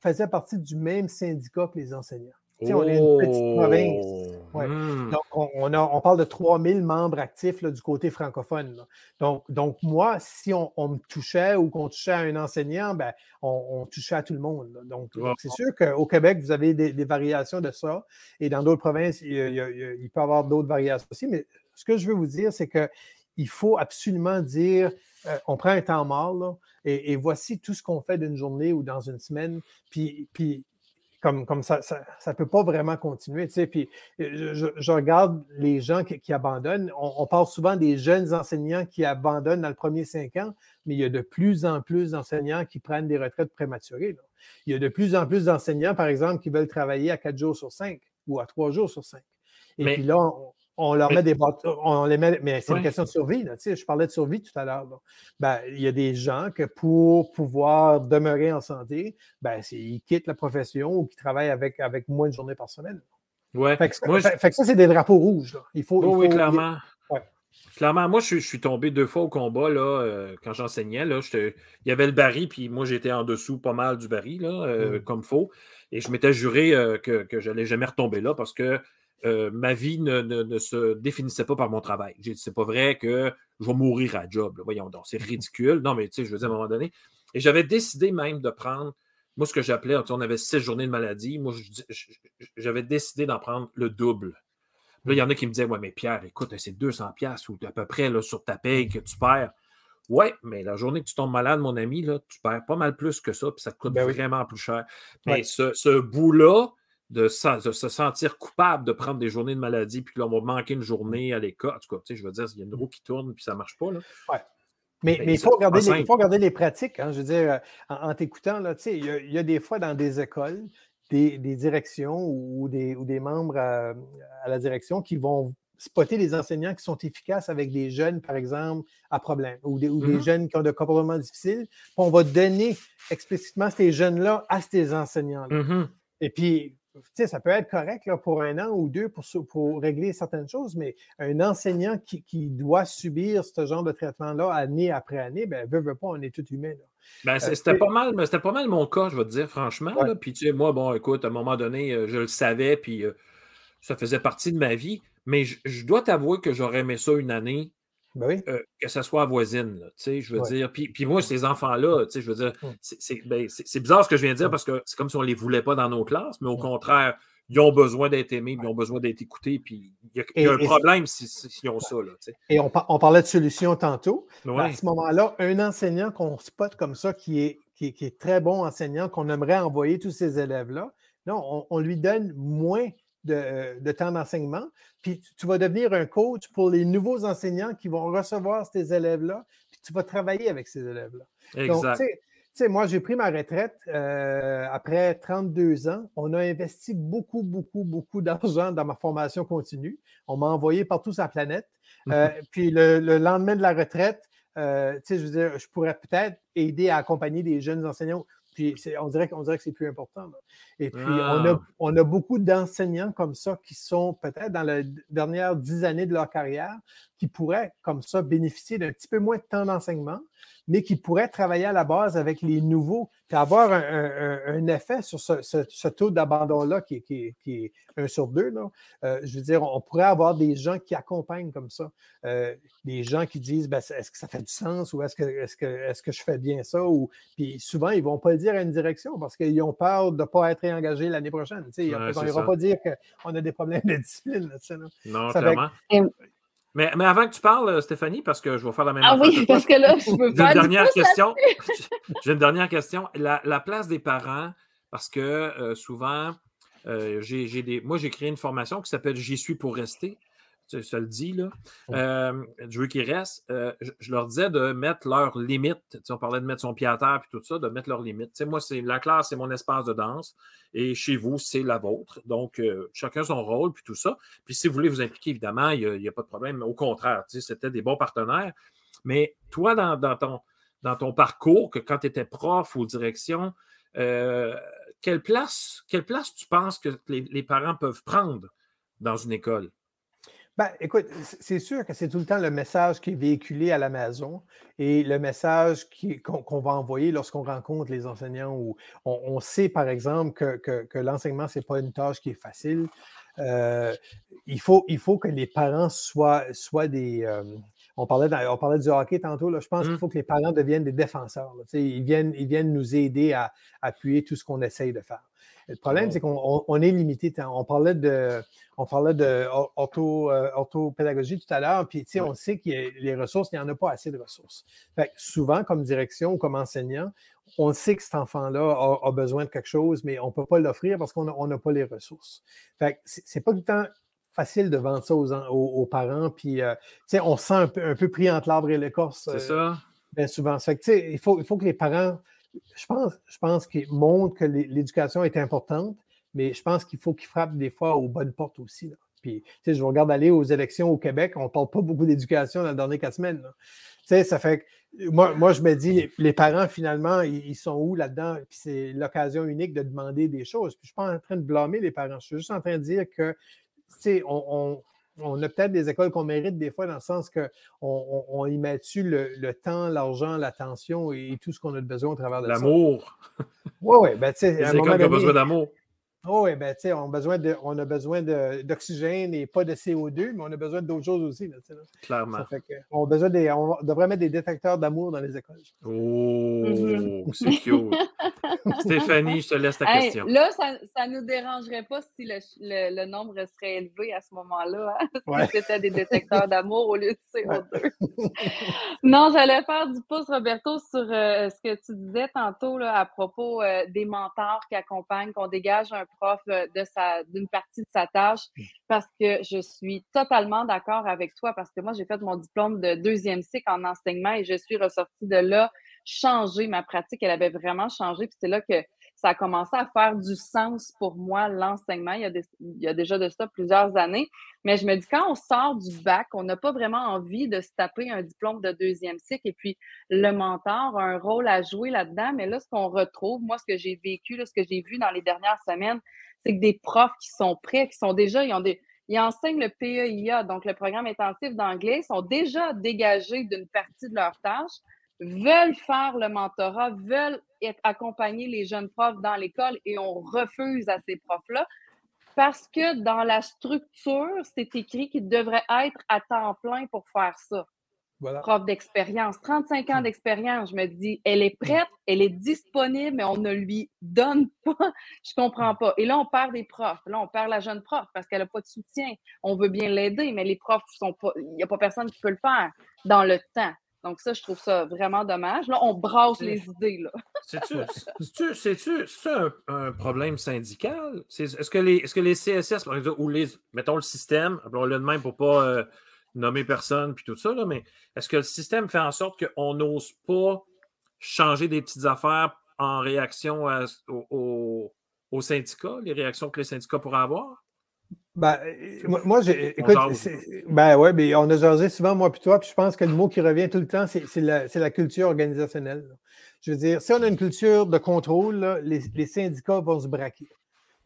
faisaient partie du même syndicat que les enseignants. On est une petite province. Oh! Hmm. Donc, on, on, parle de 3000 membres actifs du côté francophone. Donc, donc, moi, si on, me touchait ou qu'on touchait à un enseignant, ben, on, touchait à tout le monde. Donc, c'est sûr qu'au Québec, vous avez des, variations de ça. Et dans d'autres provinces, il, il peut y avoir d'autres variations aussi. Mais ce que je veux vous dire, c'est qu'il faut absolument dire euh, on prend un temps mort, et, voici tout ce qu'on fait d'une journée ou dans une semaine. Puis, puis comme, comme ça, ça ne peut pas vraiment continuer. Tu sais, puis je, regarde les gens qui, abandonnent. On, parle souvent des jeunes enseignants qui abandonnent dans le premier cinq ans, mais il y a de plus en plus d'enseignants qui prennent des retraites prématurées. Il y a de plus en plus d'enseignants, par exemple, qui veulent travailler à quatre jours sur cinq ou à trois jours sur cinq. Et puis là, on leur met des bâtons, on les met, mais c'est une question de survie. Là, je parlais de survie tout à l'heure. Ben, il y a des gens que pour pouvoir demeurer en santé, ben, ils quittent la profession ou qui travaillent avec, avec moins de journées par semaine. Ouais. Fait que, ça, c'est des drapeaux rouges. Il faut, oui, clairement. Clairement, moi, je, suis tombé deux fois au combat là, euh, quand j'enseignais. Il y avait le baril, puis moi, j'étais en dessous pas mal du baril, là, euh, mm. comme faux. Et je m'étais juré euh, que, que je n'allais jamais retomber là parce que euh, ma vie ne, se définissait pas par mon travail. C'est pas vrai que je vais mourir à job. Voyons donc, c'est ridicule. Non, mais tu sais, je veux dire, à un moment donné. Et j'avais décidé même de prendre, moi, ce que j'appelais, on avait six journées de maladie. Moi, j'avais décidé d'en prendre le double. Là, il y en a qui me disaient, ouais, mais Pierre, écoute, c'est 200 pièces ou à peu près là, sur ta paye que tu perds. Ouais, mais la journée que tu tombes malade, mon ami, là, tu perds pas mal plus que ça, puis ça te coûte ben vraiment plus cher. Mais ce, ce bout-là, de, se sentir coupable de prendre des journées de maladie, puis là, on va manquer une journée à l'école. En tout cas, tu sais, je veux dire, il y a une roue qui tourne, puis ça ne marche pas. Là. Ouais. Mais, ben, il, faut regarder les, faut regarder les pratiques. Hein. je veux dire, euh, en, t'écoutant, il y, y, a des fois dans des écoles, des, directions ou des, ou des membres à, la direction qui vont spotter les enseignants qui sont efficaces avec des jeunes, par exemple, à problème, ou des, ou des mm-hmm. jeunes qui ont des comportements difficiles. On va donner explicitement ces jeunes-là à ces enseignants-là. Mm-hmm. Et puis, ça peut être correct là, pour un an ou deux pour, pour régler certaines choses, mais un enseignant qui, doit subir ce genre de traitement-là année après année, ben, veut, veut pas, on est tout humain. Ben, euh, c'était pas mal, c'était pas mal mon cas, je vais te dire, franchement. Puis tu sais, moi, bon, écoute, à un moment donné, euh, je le savais, puis euh, ça faisait partie de ma vie. Mais je dois t'avouer que j'aurais aimé ça une année ben que ça soit voisine, je veux dire. Puis, puis, moi, ces enfants-là, je veux dire, ben, c'est bizarre ce que je viens de dire parce que c'est comme si on ne les voulait pas dans nos classes, mais au contraire, ils ont besoin d'être aimés, ils ont besoin d'être écoutés, puis il y a, un problème s'ils ont ça. Là, et on, on, parlait de solutions tantôt. À ce moment-là, un enseignant qu'on spot comme ça, qui est, qui est, très bon enseignant, qu'on aimerait envoyer tous ces élèves-là, non, on, on, lui donne moins euh, de, temps d'enseignement. Puis tu, vas devenir un coach pour les nouveaux enseignants qui vont recevoir ces élèves-là. Puis tu vas travailler avec ces élèves-là. Exact. Donc, tu sais, moi, j'ai pris ma retraite euh, après 32 ans. On a investi beaucoup, beaucoup, beaucoup d'argent dans ma formation continue. On m'a envoyé partout sur la planète. Euh, puis le, lendemain de la retraite, je veux dire, je pourrais peut-être aider à accompagner des jeunes enseignants puis on dirait, on dirait que c'est plus important. Et puis, on, a, ah. on, a, beaucoup d'enseignants comme ça qui sont peut-être dans les dernières dix années de leur carrière, qui pourraient comme ça bénéficier d'un petit peu moins de temps d'enseignement, mais qui pourraient travailler à la base avec les nouveaux, et avoir un, effet sur ce, taux d'abandon-là qui, est un sur deux. Euh, je veux dire, on pourrait avoir des gens qui accompagnent comme ça, euh, des gens qui disent ben, est-ce que ça fait du sens ou est-ce que, est que, est que je fais bien ça? Ou, puis souvent, ils ne vont pas le dire à une direction parce qu'ils ont peur de ne pas être réengagés l'année prochaine. ils ne vont pas dire qu'on a des problèmes de discipline. non, clairement. Mais, mais, avant que tu parles, euh, Stéphanie, parce que je vais faire la même Ah oui, parce que là, je veux pas. J'ai une dernière question. J'ai une dernière question. La, la, place des parents, parce que euh, souvent, euh, j'ai des. Moi, j'ai créé une formation qui s'appelle J'y suis pour rester. Te le dis, là. Euh, je veux qu'ils restent. Euh, je, leur disais de mettre leurs limites. on parlait de mettre son pied à terre et tout ça, de mettre leurs limites. moi, c'est la classe, c'est mon espace de danse. Et chez vous, c'est la vôtre. Donc, euh, chacun son rôle, puis tout ça. Puis si vous voulez vous impliquer, évidemment, il n'y a, pas de problème. Au contraire, c'était des bons partenaires. Mais toi, dans, ton, dans ton parcours, que quand tu étais prof ou direction, quelle, place, quelle place tu penses que les parents peuvent prendre dans une école? Ben, écoute, c'est sûr que c'est tout le temps le message qui est véhiculé à la maison et le message qu'on va envoyer lorsqu'on rencontre les enseignants où on, sait, par exemple, que, l'enseignement, ce n'est pas une tâche qui est facile. Euh, il, faut, il faut que les parents soient, soient des. Euh, on, parlait on parlait du hockey tantôt. Là, je pense qu'il mmh. faut que les parents deviennent des défenseurs. ils, viennent, ils viennent nous aider à appuyer tout ce qu'on essaye de faire. Le problème, c'est qu'on est limité. On parlait de, on parlait de euh, orthopédagogie tout à l'heure, puis on sait que les ressources, il n'y en a pas assez de ressources. souvent, comme direction ou comme enseignant, on sait que cet enfant-là a, besoin de quelque chose, mais on ne peut pas l'offrir parce qu'on n'a pas les ressources. Fait c'est pas tout le temps facile de vendre ça aux, parents, puis euh, on se sent un peu, pris entre l'arbre et l'écorce. C'est euh, ça. Bien souvent. il faut, il faut que les parents je pense, je pense qu'il montre que l'éducation est importante, mais je pense qu'il faut qu'il frappe des fois aux bonnes portes aussi. Puis, je regarde aller aux élections au Québec, on ne parle pas beaucoup d'éducation dans les dernières quatre semaines. ça fait moi, moi, je me dis, les, parents, finalement, ils, sont où là-dedans? Puis c'est l'occasion unique de demander des choses. Puis je ne suis pas en train de blâmer les parents. Je suis juste en train de dire que, tu on, on a peut-être des écoles qu'on mérite des fois dans le sens qu'on on, y met dessus le, temps, l'argent, l'attention et, tout ce qu'on a besoin au travers de. L'amour. Oui, oui. Ben, les écoles qui ont besoin d'amour. Oh oui, ben, on, a besoin de, on a besoin d'oxygène et pas de CO2, mais on a besoin d'autres choses aussi. Là, Clairement. on, besoin des, on devrait mettre des détecteurs d'amour dans les écoles. Oh, c'est cute. Stéphanie, je te laisse ta question. Là, ça ne nous dérangerait pas si le, le, nombre serait élevé à ce moment-là, hein, si c'était des détecteurs d'amour au lieu de CO2. non, j'allais faire du pouce, Roberto, sur euh, ce que tu disais tantôt là, à propos euh, des mentors qui accompagnent, qu'on dégage un prof euh, de sa, d'une partie de sa tâche mmh. parce que je suis totalement d'accord avec toi parce que moi, j'ai fait mon diplôme de deuxième cycle en enseignement et je suis ressortie de là changer ma pratique. Elle avait vraiment changé. Puis c'est là que ça a commencé à faire du sens pour moi, l'enseignement. Il, y a déjà de ça plusieurs années. Mais je me dis, quand on sort du bac, on n'a pas vraiment envie de se taper un diplôme de deuxième cycle. Et puis, le mentor a un rôle à jouer là-dedans. Mais là, ce qu'on retrouve, moi, ce que j'ai vécu, ce que j'ai vu dans les dernières semaines, c'est que des profs qui sont prêts, qui sont déjà, ils ont des, ils enseignent le PEIA, donc le programme intensif d'anglais, sont déjà dégagés d'une partie de leur tâche veulent faire le mentorat, veulent être, accompagner les jeunes profs dans l'école et on refuse à ces profs-là parce que dans la structure, c'est écrit qu'ils devraient être à temps plein pour faire ça. Prof d'expérience, 35 ans d'expérience, je me dis, elle est prête, elle est disponible, mais on ne lui donne pas. Je comprends pas. Et là, on perd des profs. Là, on perd la jeune prof parce qu'elle n'a pas de soutien. On veut bien l'aider, mais les profs sont pas, il n'y a pas personne qui peut le faire dans le temps. Donc, ça, je trouve ça vraiment dommage. Là, on brasse les idées. C'est-tu un, un, problème syndical? Est-ce que, les, est -ce que les CSS, ou les, mettons le système, appelons-le de même pour ne pas euh, nommer personne puis tout ça, là, mais est-ce que le système fait en sorte qu'on n'ose pas changer des petites affaires en réaction aux syndicats, les réactions que les syndicats pourraient avoir? Ben, moi, moi j'ai. Écoute, ben ouais, mais on a jasé souvent, moi puis toi, puis je pense que le mot qui revient tout le temps, c'est la, la, culture organisationnelle. Je veux dire, si on a une culture de contrôle, les, les, syndicats vont se braquer.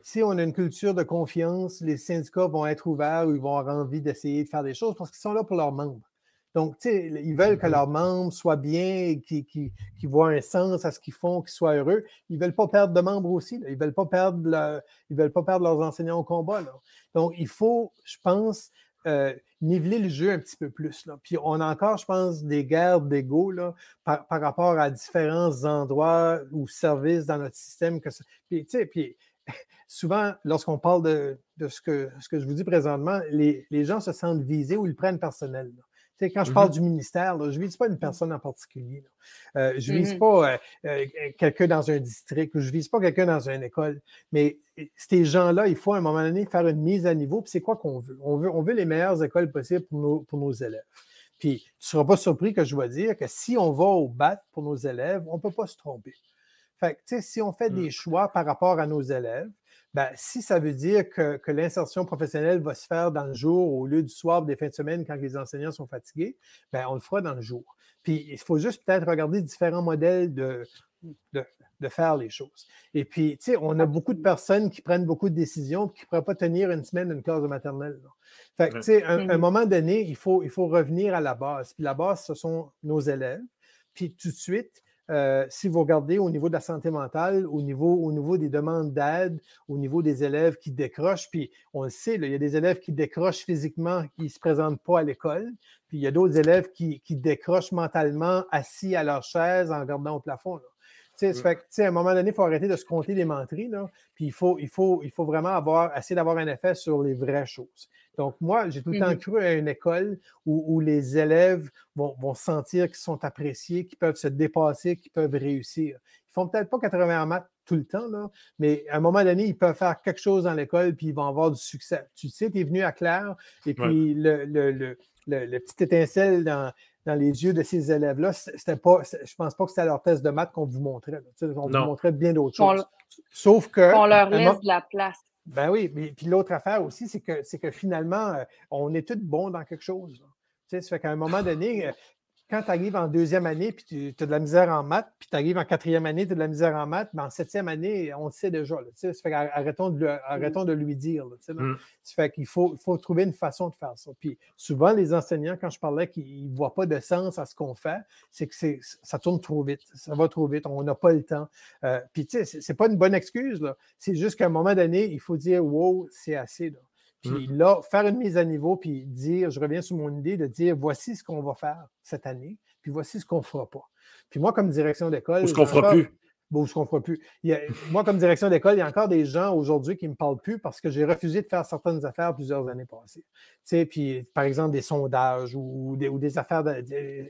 Si on a une culture de confiance, les syndicats vont être ouverts ou ils vont avoir envie d'essayer de faire des choses parce qu'ils sont là pour leurs membres. Donc, tu sais, ils veulent que mm-hmm. leurs membres soient bien, qu'ils voient un sens à ce qu'ils font, qu'ils soient heureux. Ils ne veulent pas perdre de membres aussi. Ils ne veulent, pas perdre veulent pas perdre leurs enseignants au combat. Donc, il faut, je pense, euh, niveler le jeu un petit peu plus. Là. Puis on a encore, je pense, des guerres d'ego par, par, rapport à différents endroits ou services dans notre système. Que puis, puis souvent, lorsqu'on parle de, de, ce, que, ce que je vous dis présentement, les, les, gens se sentent visés ou ils prennent personnel quand je parle mm-hmm. du ministère, je ne vise pas une personne en particulier. Euh, je ne vise mm-hmm. pas euh, quelqu'un dans un district ou je ne vise pas quelqu'un dans une école. Mais ces gens-là, il faut à un moment donné faire une mise à niveau. Puis c'est quoi qu'on veut? On, veut? on veut les meilleures écoles possibles pour nos, pour nos élèves. Puis tu ne seras pas surpris que je vais dire que si on va au BAT pour nos élèves, on ne peut pas se tromper. Fait que, si on fait mm. des choix par rapport à nos élèves, ben, si ça veut dire que, l'insertion professionnelle va se faire dans le jour au lieu du soir des fins de semaine quand les enseignants sont fatigués, ben, on le fera dans le jour. Puis il faut juste peut-être regarder différents modèles de, de, faire les choses. Et puis, tu sais, on a beaucoup de personnes qui prennent beaucoup de décisions et qui ne pourraient pas tenir une semaine une classe de maternelle. Fait que, tu sais, à un, mm-hmm. moment donné, il faut, il faut revenir à la base. Puis la base, ce sont nos élèves. Puis tout de suite, euh, si vous regardez au niveau de la santé mentale, au niveau, au niveau des demandes d'aide, au niveau des élèves qui décrochent, puis on le sait, il y a des élèves qui décrochent physiquement, qui ne se présentent pas à l'école, puis il y a d'autres élèves qui, décrochent mentalement assis à leur chaise en regardant au plafond. Ça fait que, à un moment donné, il faut arrêter de se compter des menteries, puis il faut, il, faut, il faut vraiment avoir, essayer d'avoir un effet sur les vraies choses. Donc, moi, j'ai tout le temps mmh cru à une école où, les élèves vont, sentir qu'ils sont appréciés, qu'ils peuvent se dépasser, qu'ils peuvent réussir. Ils ne font peut-être pas 80 en maths tout le temps, là, mais à un moment donné, ils peuvent faire quelque chose dans l'école puis ils vont avoir du succès. Tu sais, tu es venu à Claire et puis le, le, petit étincelle dans, dans les yeux de ces élèves-là, c'était pas, je pense pas que c'était leur test de maths qu'on vous montrait. on vous montrait bien d'autres choses. Sauf que. On leur laisse de la place. Ben oui, mais puis l'autre affaire aussi, c'est que, que finalement, euh, on est tous bons dans quelque chose. Tu sais, ça fait qu'à un moment donné, euh, quand tu arrives en deuxième année, puis tu as de la misère en maths, puis tu arrives en quatrième année, tu as de la misère en maths, mais en septième année, on le sait déjà. ça fait arrêtons de, mm. arrêtons de lui dire. Mm. Ça fait qu'il faut, faut trouver une façon de faire ça. Puis souvent, les enseignants, quand je parlais qu'ils ne voient pas de sens à ce qu'on fait, c'est que ça tourne trop vite. Ça va trop vite. On n'a pas le temps. Euh, puis tu sais, c'est pas une bonne excuse. C'est juste qu'à un moment donné, il faut dire Wow, c'est assez. Là. Puis mmh. là, faire une mise à niveau, puis dire, je reviens sur mon idée de dire voici ce qu'on va faire cette année, puis voici ce qu'on ne fera pas. Puis moi, comme direction d'école. Ou ce qu'on ne fera plus. Bon, qu'on ne fera plus. moi, comme direction d'école, il y a encore des gens aujourd'hui qui ne me parlent plus parce que j'ai refusé de faire certaines affaires plusieurs années passées. Tu sais, puis, par exemple, des sondages ou des, affaires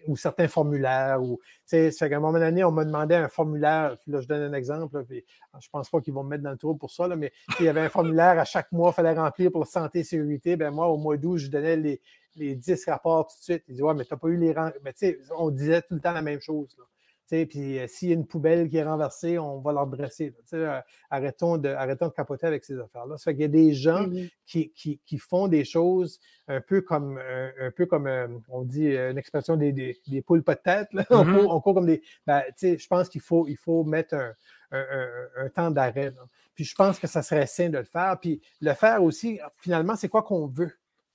ou certains formulaires. Tu sais, qu'à un moment donné, on m'a demandé un formulaire. Puis là, je donne un exemple. puis, je ne pense pas qu'ils vont me mettre dans le trou pour ça, mais il y avait un formulaire à chaque mois, il fallait remplir pour la santé et sécurité. Ben moi, au mois d'août, je donnais les, les 10 rapports tout de suite. Ils disaient, ouais, mais tu n'as pas eu les. Mais tu sais, on disait tout le temps la même chose. Puis euh, s'il y a une poubelle qui est renversée, on va l'adresser. Euh, arrêtons, de, arrêtons de capoter avec ces affaires-là. Ça fait qu'il y a des gens mm-hmm. qui, font des choses un peu comme, un, peu comme euh, on dit une expression des, des, poules pas de tête. on, mm-hmm. court, comme des. Ben, je pense qu'il faut, il faut mettre un, temps d'arrêt. Puis je pense que ça serait sain de le faire. Puis le faire aussi, finalement, c'est quoi qu'on veut?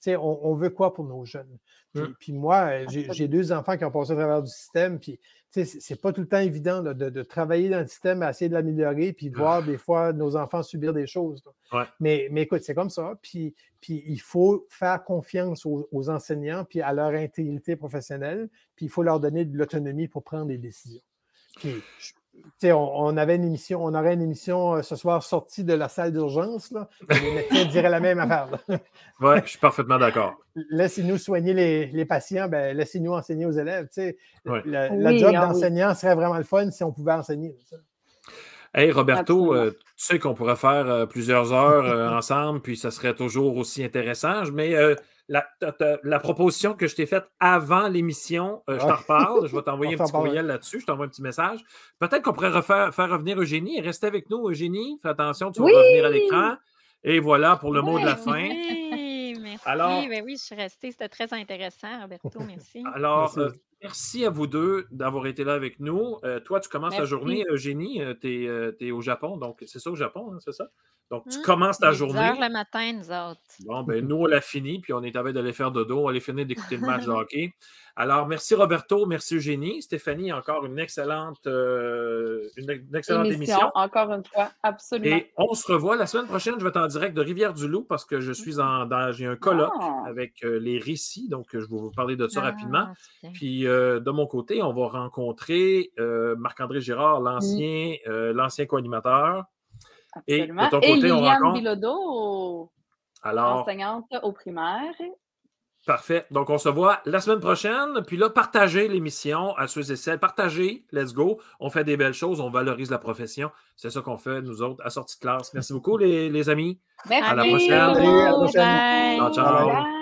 On, on, veut quoi pour nos jeunes? Puis, mm. puis moi, j'ai deux enfants qui ont passé à travers du système, puis c'est pas tout le temps évident de, travailler dans le système, à essayer de l'améliorer, puis de voir des fois nos enfants subir des choses. Mais, mais écoute, c'est comme ça. Puis, puis il faut faire confiance aux, enseignants, puis à leur intégrité professionnelle, puis il faut leur donner de l'autonomie pour prendre des décisions. Puis, on, avait une émission, on aurait une émission euh, ce soir sortie de la salle d'urgence. Les médecins diraient la même affaire. Oui, je suis parfaitement d'accord. Laissez-nous soigner les, patients, ben, laissez-nous enseigner aux élèves. Le, job ah d'enseignant serait vraiment le fun si on pouvait enseigner. Hey Roberto, euh, tu sais qu'on pourrait faire euh, plusieurs heures ensemble, puis ça serait toujours aussi intéressant, mais la, proposition que je t'ai faite avant l'émission, euh, je t'en reparle. Je vais t'envoyer un petit courriel là-dessus. Je t'envoie un petit message. Peut-être qu'on pourrait refaire, faire revenir Eugénie. Restez avec nous, Eugénie. Fais attention, tu vas revenir à l'écran. Et voilà pour le mot de la fin. Oui, merci. Alors, ben oui, je suis restée. C'était très intéressant, Roberto. Merci. Alors, merci. Euh, à vous deux d'avoir été là avec nous. Euh, toi, tu commences ta journée, Eugénie. tu es, au Japon, donc c'est ça au Japon, hein, c'est ça? Donc, tu mmh. commences ta journée. heures le matin, nous autres. Bon, ben nous, on l'a fini, puis on est en d'aller faire dodo. On allait finir d'écouter le match de hockey. Alors, merci Roberto, merci Eugénie. Stéphanie, encore une excellente, euh, une, excellente émission, Encore une fois, absolument. Et on se revoit la semaine prochaine. Je vais être en direct de Rivière-du-Loup parce que je suis en, j'ai un colloque ah! avec euh, les récits. Donc, je vais vous parler de ça ah, rapidement. Puis, euh, de mon côté, on va rencontrer Marc-André Girard, l'ancien, l'ancien co-animateur. Et de Liliane Bilodeau, enseignante au primaire. Parfait. Donc, on se voit la semaine prochaine. Puis là, partagez l'émission à ceux et celles. Partagez. Let's go. On fait des belles choses. On valorise la profession. C'est ça qu'on fait, nous autres, à sortie de classe. Merci beaucoup, les, les amis. Merci. À la prochaine. Salut, à la prochaine. Bye. Ciao, ciao. Bye.